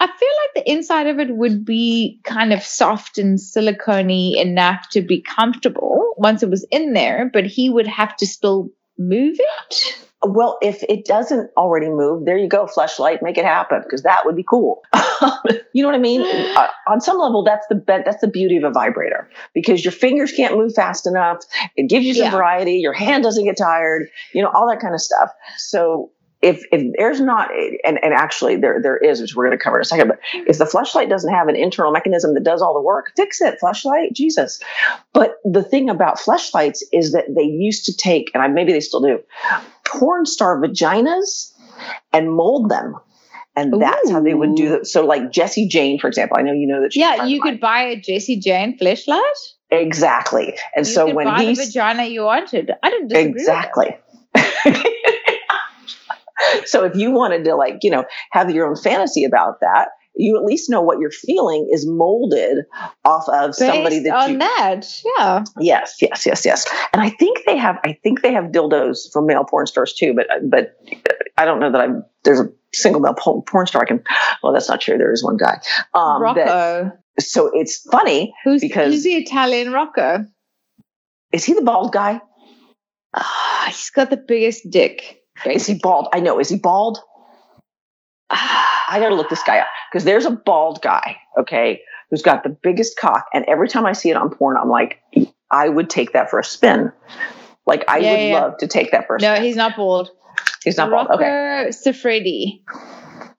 I feel like the inside of it would be kind of soft and silicone enough to be comfortable once it was in there, but he would have to still move it. Well, if it doesn't already move, there you go, flashlight, make it happen because that would be cool. [LAUGHS] you know what I mean? Uh, on some level, that's the be- that's the beauty of a vibrator because your fingers can't move fast enough. It gives you some Yeah. variety. Your hand doesn't get tired. You know all that kind of stuff. So. If, if there's not and, and actually there there is which we're going to cover in a second but if the flashlight doesn't have an internal mechanism that does all the work fix it flashlight jesus but the thing about flashlights is that they used to take and I, maybe they still do porn star vaginas and mold them. And that's how they would do it. So, like Jesse Jane, for example, I know you know that. she's Yeah, you mine. could buy a Jesse Jane flashlight. exactly. And You so when buy he's the vagina you wanted. I don't disagree. that. exactly. [LAUGHS] so if you wanted to, like, you know, have your own fantasy about that, you at least know what you're feeling is molded off of somebody Based that on you. that, yeah. Yes, yes, yes, yes. And I think they have. I think they have dildos for male porn stars too. But but I don't know that I'm. There's a single male porn porn star I can. Well, that's not true. There is one guy. Um, that- so it's funny. Who's, because- who's the Italian Rocco? Is he the bald guy? Ah, he's got the biggest dick. Is he bald? I know. Is he bald? [SIGHS] I got to look this guy up because there's a bald guy, okay, who's got the biggest cock. And every time I see it on porn, I'm like, I would take that for a spin. Like, I Yeah, would yeah. love to take that for a No, spin. he's not bald. He's not Rocco bald. Okay. Siffredi.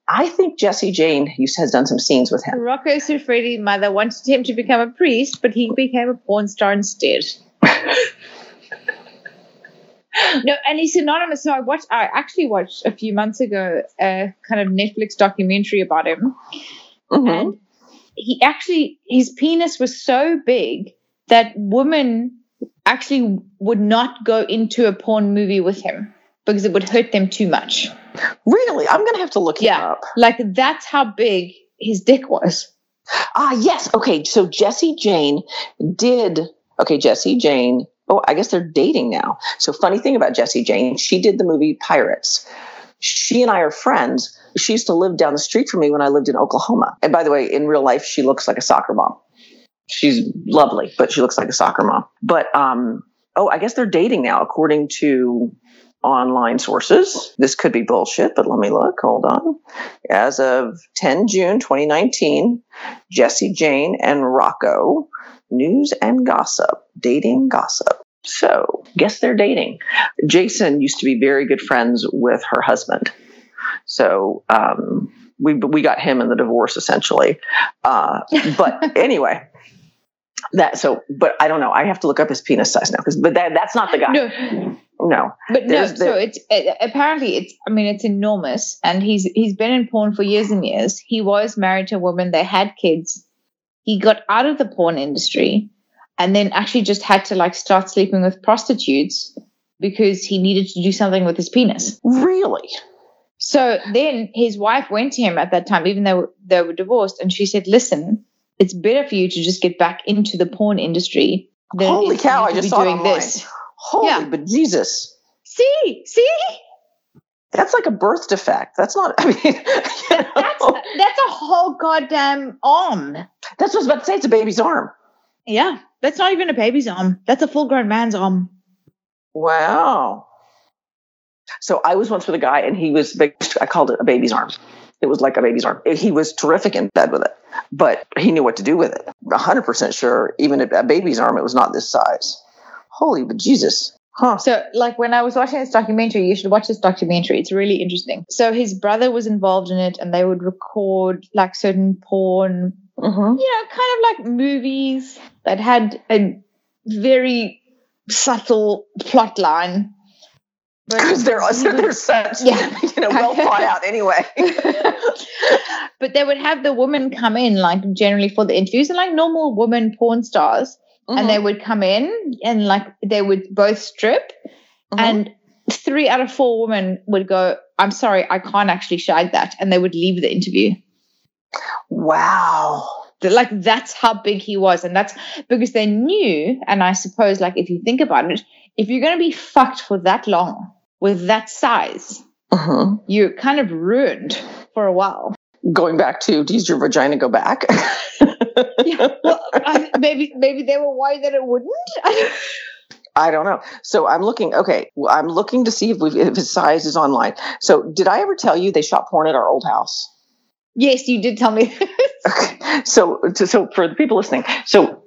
I think Jesse Jane used, has done some scenes with him. Rocco Siffredi's mother wanted him to become a priest, but he became a porn star instead. [LAUGHS] no, and he's anonymous. So I watched. I actually watched a few months ago a kind of Netflix documentary about him, Mhm. and he actually his penis was so big that women actually would not go into a porn movie with him because it would hurt them too much. Really? I'm going to have to look Yeah. up. Like that's how big his dick was. Ah, yes. Okay. So Jesse Jane did. Okay, Jesse Jane. Oh, I guess they're dating now. So, funny thing about Jesse Jane, she did the movie Pirates. She and I are friends. She used to live down the street from me when I lived in Oklahoma. And by the way, in real life, she looks like a soccer mom. She's lovely, but she looks like a soccer mom. But um, oh, I guess they're dating now, according to online sources. This could be bullshit, but let me look. Hold on. As of 10 June 2019, Jesse Jane and Rocco, news and gossip, dating gossip. So, guess they're dating. Jason used to be very good friends with her husband. So, um, we, we got him in the divorce essentially. Uh, but [LAUGHS] anyway, that so, but I don't know. I have to look up his penis size now because, but that, that's not the guy. No, No. but no. There's So it's it, apparently it's. I mean, it's enormous, and he's he's been in porn for years and years. He was married to a woman. They had kids. He got out of the porn industry, and then actually just had to like start sleeping with prostitutes because he needed to do something with his penis. Really? So then his wife went to him at that time, even though they were divorced, and she said, "Listen, it's better for you to just get back into the porn industry." than Holy cow, I just saw doing this. Holy Yeah. but Jesus. See, see, That's like a birth defect. That's not. [LAUGHS] I mean, you know, That's that's a whole goddamn arm. that's what I was about to say. It's a baby's arm. Yeah, that's not even a baby's arm. That's a full-grown man's arm. Wow. So I was once with a guy, and he was big. I called it a baby's arm. It was like a baby's arm. He was terrific in bed with it, but he knew what to do with it. hundred percent sure, even a baby's arm, it was not this size. Holy but Jesus, huh? So, like when I was watching this documentary, you should watch this documentary. It's really interesting. So his brother was involved in it, and they would record like certain porn, Mm-hmm. you know, kind of like movies that had a very subtle plot line. [LAUGHS] Because they're he they're such, Yeah. [LAUGHS] you know, well thought out anyway. [LAUGHS] but they would have the woman come in, like generally for the interviews, and like normal woman porn stars, and they would come in and like they would both strip, Mhm. and three out of four women would go, "I'm sorry, I can't actually shag that," and they would leave the interview. Wow. Like that's how big he was, and that's because they knew. And I suppose, like if you think about it, if you're going to be fucked for that long with that size, hmm you're kind of ruined for a while. Going back to, does your vagina go back? [LAUGHS] yeah, well, I, maybe maybe they were worried that it wouldn't. [LAUGHS] I don't know. So I'm looking. Okay, well, I'm looking to see if, we've, if his size is online. So did I ever tell you they shot porn at our old house? Yes, you did tell me. Okay. [LAUGHS] So, so, so for the people listening, so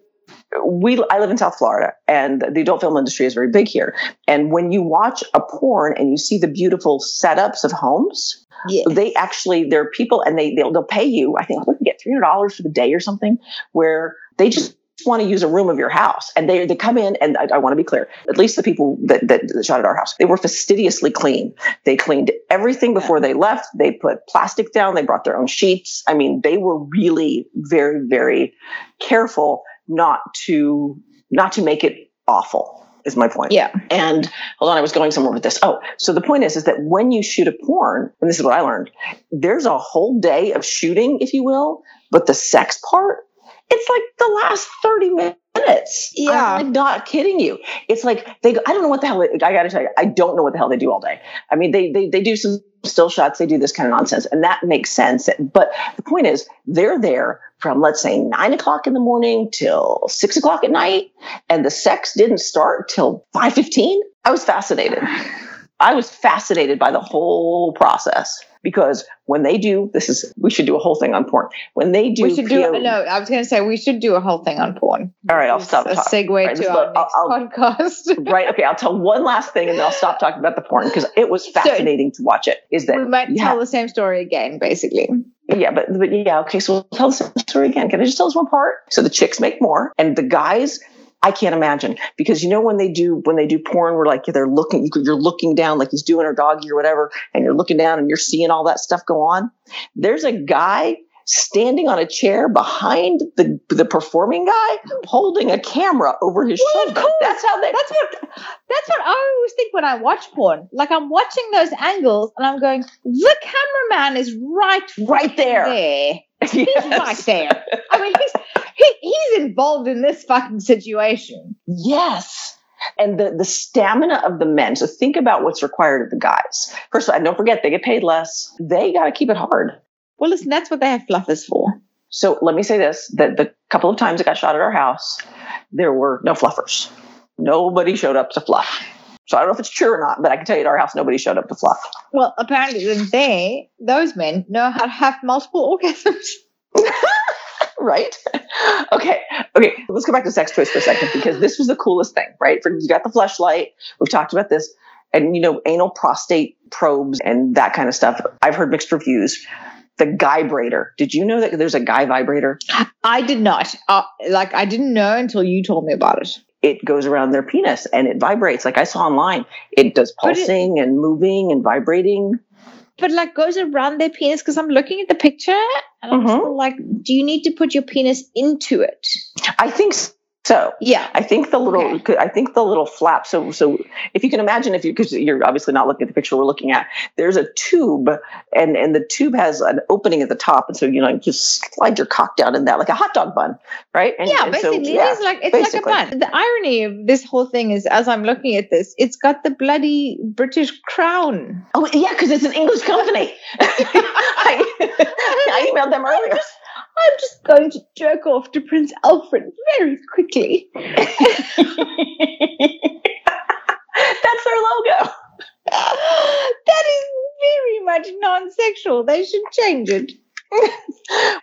we, I live in South Florida and the adult film industry is very big here. And when you watch a porn and you see the beautiful setups of homes, yeah. they actually, there are people and they, they'll, they'll pay you, I think, we can get $300 for the day or something where they just want to use a room of your house. And they, they come in and I, I want to be clear at least the people that, that, that shot at our house they were fastidiously clean. They cleaned everything before they left. They put plastic down. They brought their own sheets. I mean they were really very very careful not to not to make it awful is my point. Yeah. and hold on, I was going somewhere with this. Oh, so the point is, is that when you shoot a porn, and this is what I learned, there's a whole day of shooting, if you will, but the sex part, it's like the last 30 minutes. Yeah. I'm not kidding you. It's like they, go, I don't know what the hell, they, I gotta tell you, I don't know what the hell they do all day. I mean, they, they, they do some still shots, they do this kind of nonsense, and that makes sense. But the point is, they're there from, let's say, nine o'clock in the morning till six o'clock at night and the sex didn't start till 5.15 i was fascinated i was fascinated by the whole process because when they do this is we should do a whole thing on porn when they do we should do PO no. I was going to say we should do a whole thing on porn. all right i'll It's stop a talking segue Right, to our look, I'll- podcast. [LAUGHS] right okay i'll tell one last thing and then i'll stop talking about the porn because it was fascinating to watch it is that we might you tell the same story again, basically. Yeah, but, but yeah, okay. So we'll tell the same story again. Can I just tell this one part? So the chicks make more, and the guys, I can't imagine because you know when they do when they do porn, we're like they're looking, you're looking down like he's doing her doggy or whatever, and you're looking down and you're seeing all that stuff go on. There's a guy standing on a chair behind the the performing guy, holding a camera over his Well, of shoulder. course. That's how they. That's what that's what I always think when I watch porn. Like I'm watching those angles and I'm going, the cameraman is right Right there. there. [LAUGHS] He's Yes. right there. I mean, he's he, he's involved in this fucking situation. Yes. And the, the stamina of the men. So think about what's required of the guys. First of all, don't forget they get paid less. They got to keep it hard. Well, listen, that's what they have fluffers for. So let me say this: that the couple of times it got shot at our house, there were no fluffers. Nobody showed up to fluff. So I don't know if it's true or not, but I can tell you at our house nobody showed up to fluff. Well, apparently then they, those men, know how to have multiple orgasms. [LAUGHS] right? Okay, okay. Let's go back to sex toys for a second because this was the coolest thing, right? For you got the fleshlight. We've talked about this, and you know, anal prostate probes and that kind of stuff. I've heard mixed reviews. The guy vibrator. Did you know that there's a guy vibrator? I did not. Uh, like, I didn't know until you told me about it. It goes around their penis and it vibrates. Like I saw online, it does But it- pulsing and moving and vibrating. But like goes around their penis because I'm looking at the picture and I'm Mhm. like, do you need to put your penis into it? I think So Yeah. I think the little, Okay. I think the little flap. So, so if you can imagine, if you, because you're obviously not looking at the picture we're looking at, there's a tube, and and the tube has an opening at the top, and so you know, you just slide your cock down in that like a hot dog bun, right? And, yeah, and so, basically, yeah. it is like it's basically. like a bun. The irony of this whole thing is, as I'm looking at this, it's got the bloody British crown. Oh yeah, because it's an English company. [LAUGHS] I, I emailed them earlier. [LAUGHS] I'm just going to jerk off to Prince Alfred very quickly. [LAUGHS] That's their logo. that is very much non-sexual. They should change it. [LAUGHS]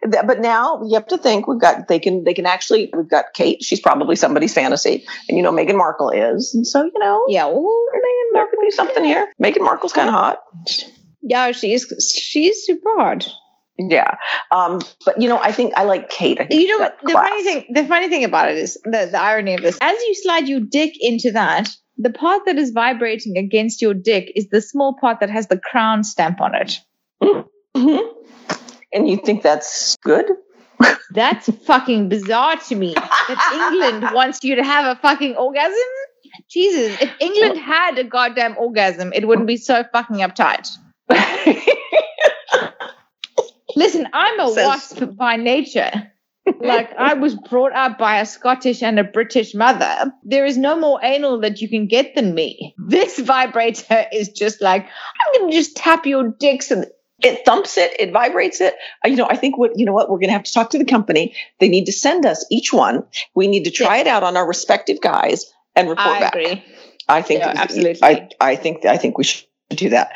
But now you have to think we've got they can they can actually we've got Kate. She's probably somebody's fantasy, and you know Meghan Markle is, and so you know Yeah. well, there could be something here. Meghan Markle's kind of hot. Yeah, she's she's super hot. Yeah, um, but you know I think I like Kate. I think You know what? The class. funny thing, the funny thing about it is the, the irony of this. As you slide your dick into that, the part that is vibrating against your dick is the small part that has the crown stamp on it. Mhm. And you think that's good? That's [LAUGHS] fucking bizarre to me. That England [LAUGHS] wants you to have a fucking orgasm. Jesus, if England had a goddamn orgasm, it wouldn't be so fucking uptight. [LAUGHS] Listen, I'm a wasp by nature. [LAUGHS] Like I was brought up by a Scottish and a British mother. There is no more anal that you can get than me. This vibrator is just like I'm gonna just tap your dicks and it thumps it, it vibrates it. Uh, You know, I think what you know what we're going to have to talk to the company. They need to send us each one. We need to try it out on our respective guys and report I back. agree. I think Yeah, absolutely. I, I think I think we should do that.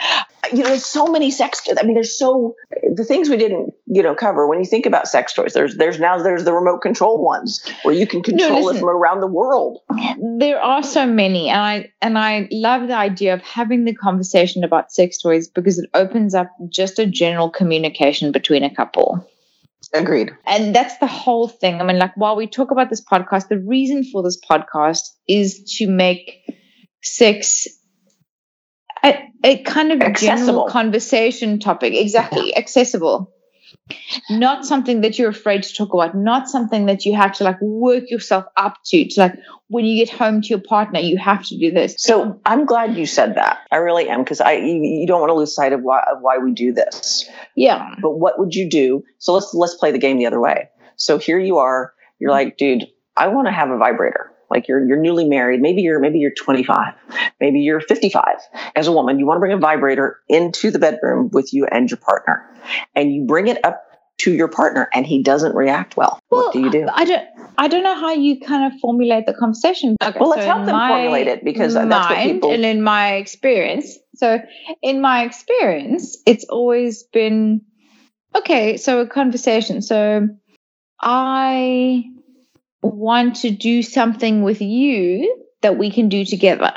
You know, there's so many sex. I mean, there's so the things we didn't you know cover. When you think about sex toys, there's there's now there's the remote control ones where you can control it listen. from around the world. There are so many, and I and I love the idea of having the conversation about sex toys because it opens up just a general communication between a couple. Agreed. And that's the whole thing. I mean, like while we talk about this podcast, the reason for this podcast is to make sex a, a kind of Accessible. general conversation topic. Exactly. Accessible. Not something that you're afraid to talk about, not something that you have to like work yourself up to. To like when you get home to your partner, you have to do this. So I'm glad you said that. I really am because I you, you don't want to lose sight of why of why we do this. Yeah. But what would you do? So let's let's play the game the other way. So here you are. You're mm-hmm. like, dude, I want to have a vibrator. Like you're you're newly married. Maybe you're maybe you're 25. Maybe you're 55. As a woman, you want to bring a vibrator into the bedroom with you and your partner, and you bring it up to your partner, and he doesn't react well. what do you do? I don't. I don't know how you kind of formulate the conversation. Okay, Well, let's so help them my formulate it because uh, that's what people- And in my experience, so in my experience, it's always been okay. So a conversation. So I want to do something with you that we can do together.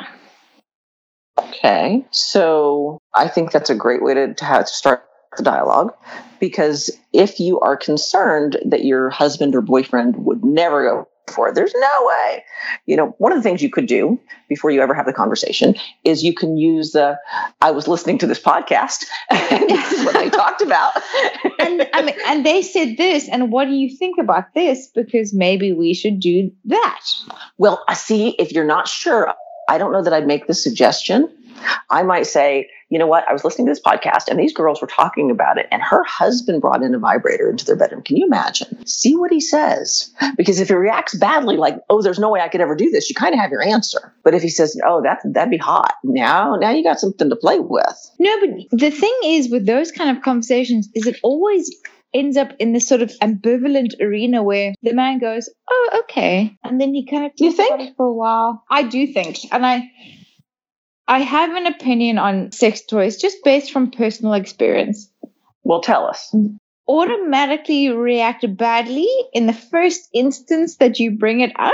Okay. So I think that's a great way to, to have to start the dialogue because if you are concerned that your husband or boyfriend would never go there's no way. You know, one of the things you could do before you ever have the conversation is you can use the I was listening to this podcast and this is what they [LAUGHS] talked about. And I mean, and they said this. And what do you think about this? Because maybe we should do that. Well, I see, if you're not sure, I don't know that I'd make the suggestion. I might say, you know what? I was listening to this podcast and these girls were talking about it, and her husband brought in a vibrator into their bedroom. Can you imagine? See what he says. Because if he reacts badly, like, oh, there's no way I could ever do this, you kind of have your answer. But if he says, oh, that, that'd be hot, now, now you got something to play with. No, but the thing is with those kind of conversations is it always ends up in this sort of ambivalent arena where the man goes, "Oh, okay," and then he kind of You think? for a while. I do think, and I, I have an opinion on sex toys just based from personal experience. Well, tell us. Automatically react badly in the first instance that you bring it up,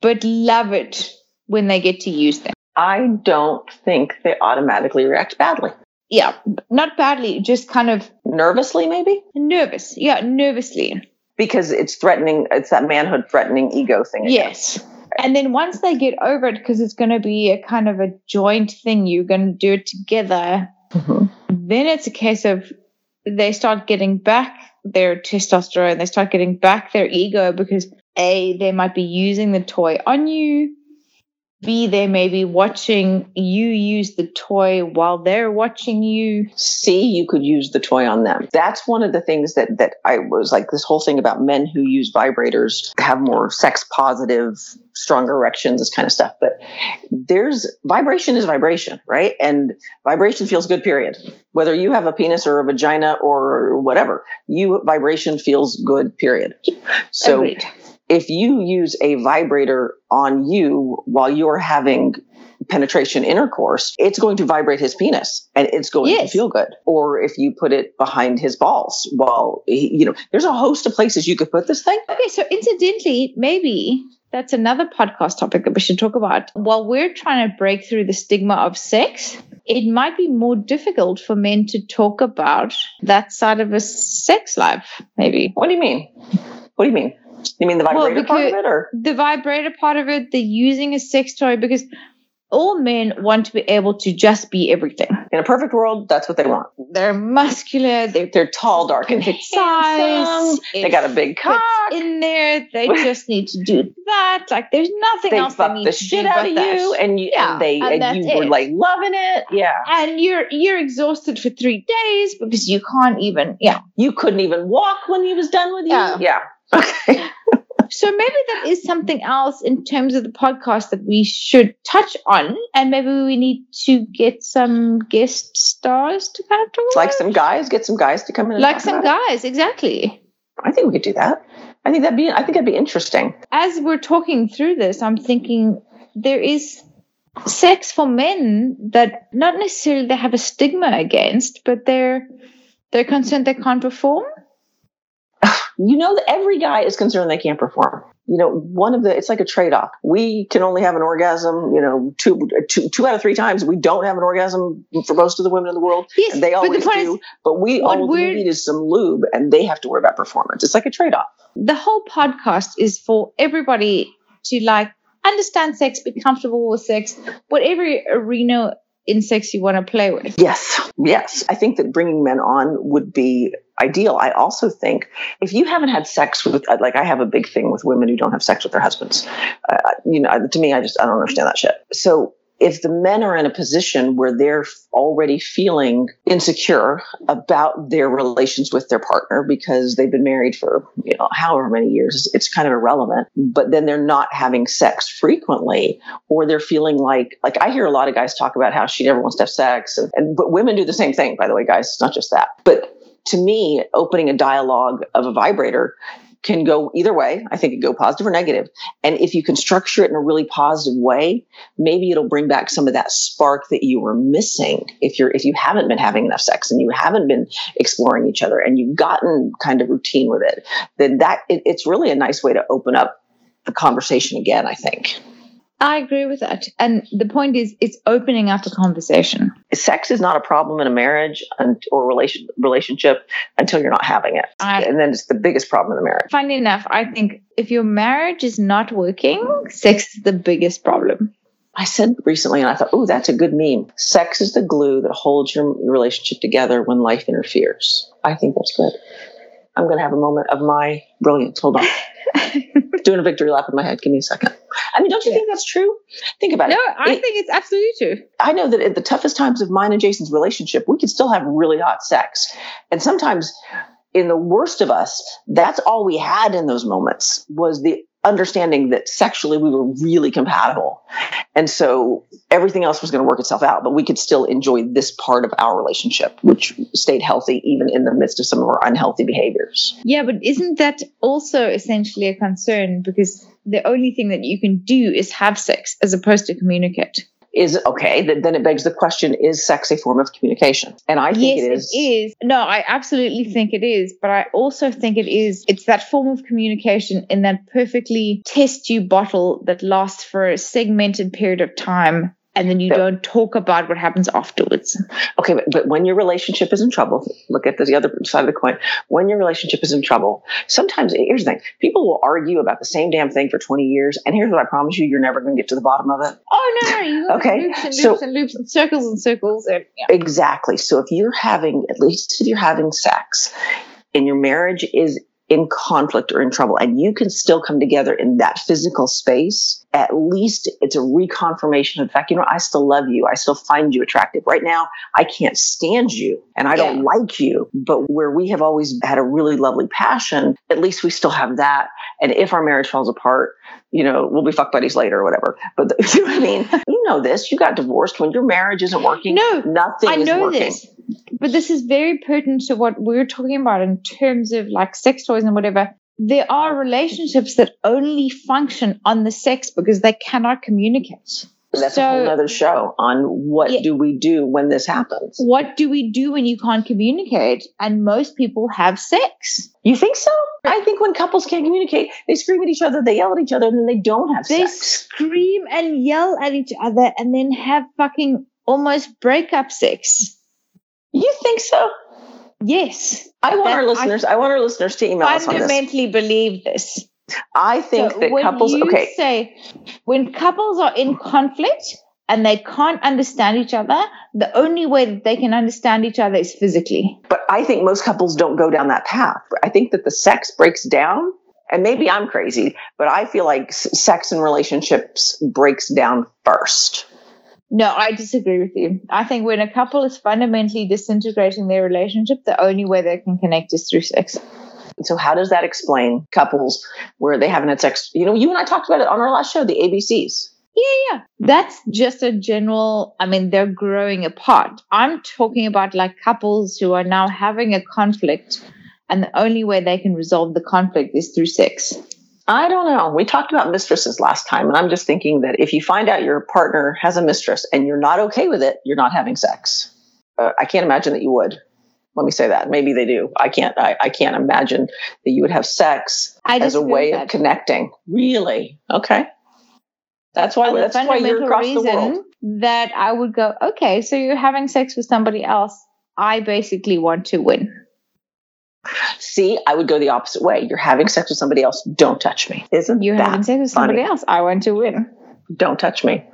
but love it when they get to use them. I don't think they automatically react badly. Yeah, not badly, just kind of Nervously, maybe? nervous. Yeah, nervously. Because it's threatening, it's that manhood threatening ego thing. again. Yes. And then once they get over it, because it's going to be a kind of a joint thing, you're going to do it together. Mhm. Then it's a case of they start getting back their testosterone, they start getting back their ego because A, they might be using the toy on you. B, they may be watching you use the toy while they're watching you. C, you could use the toy on them. That's one of the things that that I was like this whole thing about men who use vibrators have more sex positive, stronger erections, this kind of stuff. But there's vibration is vibration, right? And vibration feels good, period. Whether you have a penis or a vagina or whatever, you vibration feels good, period. So Agreed. If you use a vibrator on you while you're having penetration intercourse, it's going to vibrate his penis and it's going to feel good. Or if you put it behind his balls while, he, you know, there's a host of places you could put this thing. Okay, so incidentally, maybe that's another podcast topic that we should talk about. While we're trying to break through the stigma of sex, it might be more difficult for men to talk about that side of a sex life, maybe. What do you mean? What do you mean? You mean the Well, vibrator part of it or? The vibrator part of it, the using a sex toy, because all men want to be able to just be everything. In a perfect world, that's what they want. They're muscular, they're They're tall, dark, and handsome. size. They got a big cock. in there. They [LAUGHS] just need to do that. Like there's nothing They else they need the to shit do out of that. you, and you Yeah, and they and and, you that's were like loving it. Yeah, and you're you're exhausted for three days because you can't even yeah you couldn't even walk when he was done with you. Yeah. yeah. Okay. [LAUGHS] so maybe that is something else in terms of the podcast that we should touch on and maybe we need to get some guest stars to kind of talk like some guys, get some guys to come in. And like some about it. guys exactly I think we could do that. I think that'd be. I think that'd be interesting. as we're talking through this i'm thinking there is sex for men that not necessarily they have a stigma against but they're they're concerned they can't perform You know that every guy is concerned they can't perform. You know, one of the it's like a trade off. We can only have an orgasm. You know, two, two, two out of three times we don't have an orgasm for most of the women in the world. yes And they but the always do. is but we all we need is some lube, and they have to worry about performance. It's like a trade off. the whole podcast is for everybody to like understand sex, be comfortable with sex, whatever arena in sex you want to play with. Yes, yes. I think that bringing men on would be ideal. I also think if you haven't had sex with, uh, like, I have a big thing with women who don't have sex with their husbands. Uh, you know, to me, I just I don't understand that shit. So if the men are in a position where they're already feeling insecure about their relations with their partner because they've been married for you know however many years it's kind of irrelevant but then they're not having sex frequently or they're feeling like like I hear a lot of guys talk about how she never wants to have sex and, and but women do the same thing by the way guys it's not just that. But to me opening a dialogue of a vibrator can go either way. I think it go positive or negative. And if you can structure it in a really positive way maybe it'll bring back some of that spark that you were missing if you're if you haven't been having enough sex and you haven't been exploring each other and you've gotten kind of routine with it then that it, it's really a nice way to open up the conversation again i think I agree with that. And the point is, it's opening up a conversation. sex is not a problem in a marriage and, or relation relationship until you're not having it I- and then it's the biggest problem in the marriage Funny enough, I think if your marriage is not working, sex is the biggest problem. I said recently, and I thought, oh, that's a good meme. Sex is the glue that holds your relationship together when life interferes. I think that's good. I'm going to have a moment of my brilliance. Hold on. [LAUGHS] [LAUGHS] Doing a victory lap in my head. Give me a second. I mean, don't you Yeah. think that's true? Think about No, it. No, I It- think it's absolutely true. I know that at the toughest times of mine and Jason's relationship, we could still have really hot sex. And sometimes in the worst of us, that's all we had in those moments was the understanding that sexually we were really compatible. And so everything else was going to work itself out, but we could still enjoy this part of our relationship, which stayed healthy even in the midst of some of our unhealthy behaviors. Yeah, but isn't that also essentially a concern? Because the only thing that you can do is have sex as opposed to communicate. Is okay, then it begs the question is sex a form of communication? And I think yes, it is. it is. No, I absolutely think it is. But I also think it is. It's that form of communication in that perfectly test tube bottle that lasts for a segmented period of time. And then you don't talk about what happens afterwards. Okay, but, but when your relationship is in trouble, look at the other side of the coin. When your relationship is in trouble, sometimes here's the thing: people will argue about the same damn thing for 20 years, and here's what I promise you: you're never going to get to the bottom of it. Oh no, no, [LAUGHS] Okay, loops and so- loops and loops and circles and circles. And, yeah. Exactly. So if you're having, at least if you're having sex, and your marriage is in conflict or in trouble and you can still come together in that physical space, at least it's a reconfirmation of the fact, you know, I still love you. I still find you attractive. Right now, I can't stand you and I don't like you. But where we have always had a really lovely passion, at least we still have that. And if our marriage falls apart, you know, we'll be fuck buddies later or whatever. But [LAUGHS] you know what I mean? You know this. You got divorced when your marriage isn't working. No, nothing I is know working. this, but this is very pertinent to what we're talking about in terms of like sex toys and whatever. There are relationships that only function on the sex because they cannot communicate. That's So- a whole other show on what Yeah. do we do when this happens. What do we do when you can't communicate? And most people have sex. You think so? I think when couples can't communicate, they scream at each other, they yell at each other, and then they don't have They sex. They scream and yell at each other and then have fucking almost breakup sex. You think so? Yes. I want our listeners. I, want our listeners to email us on this. fundamentally believe this. I think So that when couples. you Okay, say when couples are in conflict and they can't understand each other, the only way that they can understand each other is physically. but I think most couples don't go down that path. I think that the sex breaks down, and maybe I'm crazy, but I feel like sex and relationships breaks down first. No, I disagree with you. I think when a couple is fundamentally disintegrating their relationship, the only way they can connect is through sex. So how does that explain couples where they haven't had sex? You know, you and I talked about it on our last show, the ABCs. Yeah, yeah. that's just a general. I mean, they're growing apart. I'm talking about like couples who are now having a conflict, and the only way they can resolve the conflict is through sex. I don't know. We talked about mistresses last time, and I'm just thinking that if you find out your partner has a mistress and you're not okay with it, you're not having sex. Uh, I can't imagine that you would. Let me say that. Maybe they do. I can't. I, I can't imagine that you would have sex as a way of connecting. Really? Okay. That's why. That's why you're across the world. that I would go, okay, so you're having sex with somebody else. I basically want to win. See, I would go the opposite way. You're having sex with somebody else. Don't touch me. Isn't You're that having sex with somebody funny? else. I want to win. don't touch me.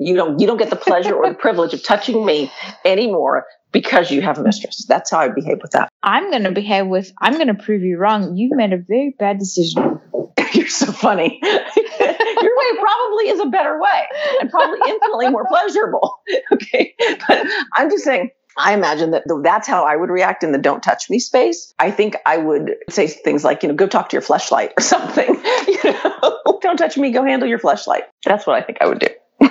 You don't you don't get the pleasure or the [LAUGHS] privilege of touching me anymore because you have a mistress. That's how I behave with that. I'm going to behave with, I'm going to prove you wrong. You've made a very bad decision. [LAUGHS] You're so funny. [LAUGHS] Your way probably is a better way and probably infinitely more pleasurable. Okay. But I'm just saying I imagine that that's how I would react in the don't touch me space. I think I would say things like, you know, go talk to your fleshlight or [LAUGHS] something. You know, [LAUGHS] don't touch me, go handle your fleshlight. That's what I think I would do. [LAUGHS]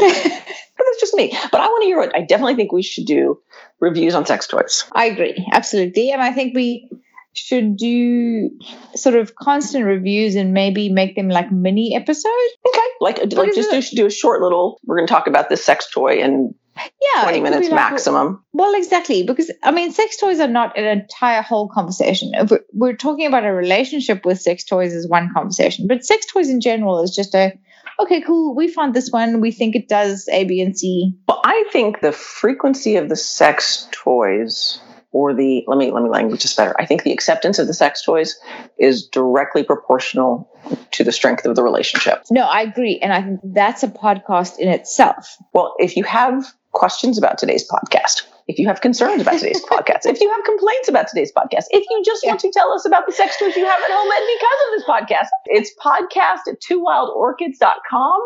But that's just me. But I want to hear what I definitely think we should do reviews on sex toys. I agree, absolutely. And I think we should do sort of constant reviews and maybe make them like mini episodes. Okay. Like, like just do, do a short little, we're going to talk about this sex toy in Yeah. 20 minutes like- maximum. Well, exactly. Because, I mean, sex toys are not an entire whole conversation. If we're, talking about a relationship with sex toys is one conversation, but sex toys in general is just a, okay, cool. We found this one. We think it does A, B, and C. Well, I think the frequency of the sex toys or the let me let me language this better. I think the acceptance of the sex toys is directly proportional to the strength of the relationship. No, I agree. And I think that's a podcast in itself. Well, if you have questions about today's podcast, if you have concerns about today's [LAUGHS] podcast, if you have complaints about today's podcast, if you just want to tell us about the sex toys you have at home and because of this podcast, it's podcast at twowildorchids.com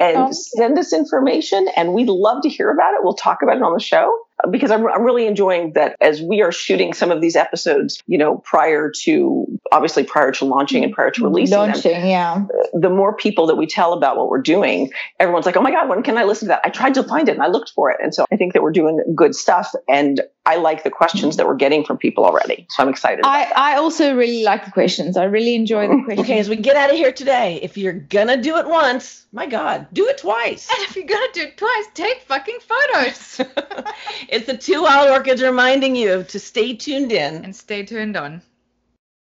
and send us information and we'd love to hear about it. We'll talk about it on the show because I'm, I'm really enjoying that as we are shooting some of these episodes, you know, prior to obviously prior to launching and prior to mm-hmm. releasing them, Launching, yeah. Uh, the more people that we tell about what we're doing, everyone's like, oh my God, when can I listen to that? I tried to find it and I looked for it. And so I think that we're doing good stuff. And I like the questions that we're getting from people already. So I'm excited. about I, that. I also really like the questions. I really enjoy the [LAUGHS] questions. Okay, as we get out of here today, if you're gonna do it once, my God, do it twice. And if you're gonna do it twice, take fucking photos [LAUGHS] it's the two wild orchids reminding you to stay tuned in. and stay tuned on.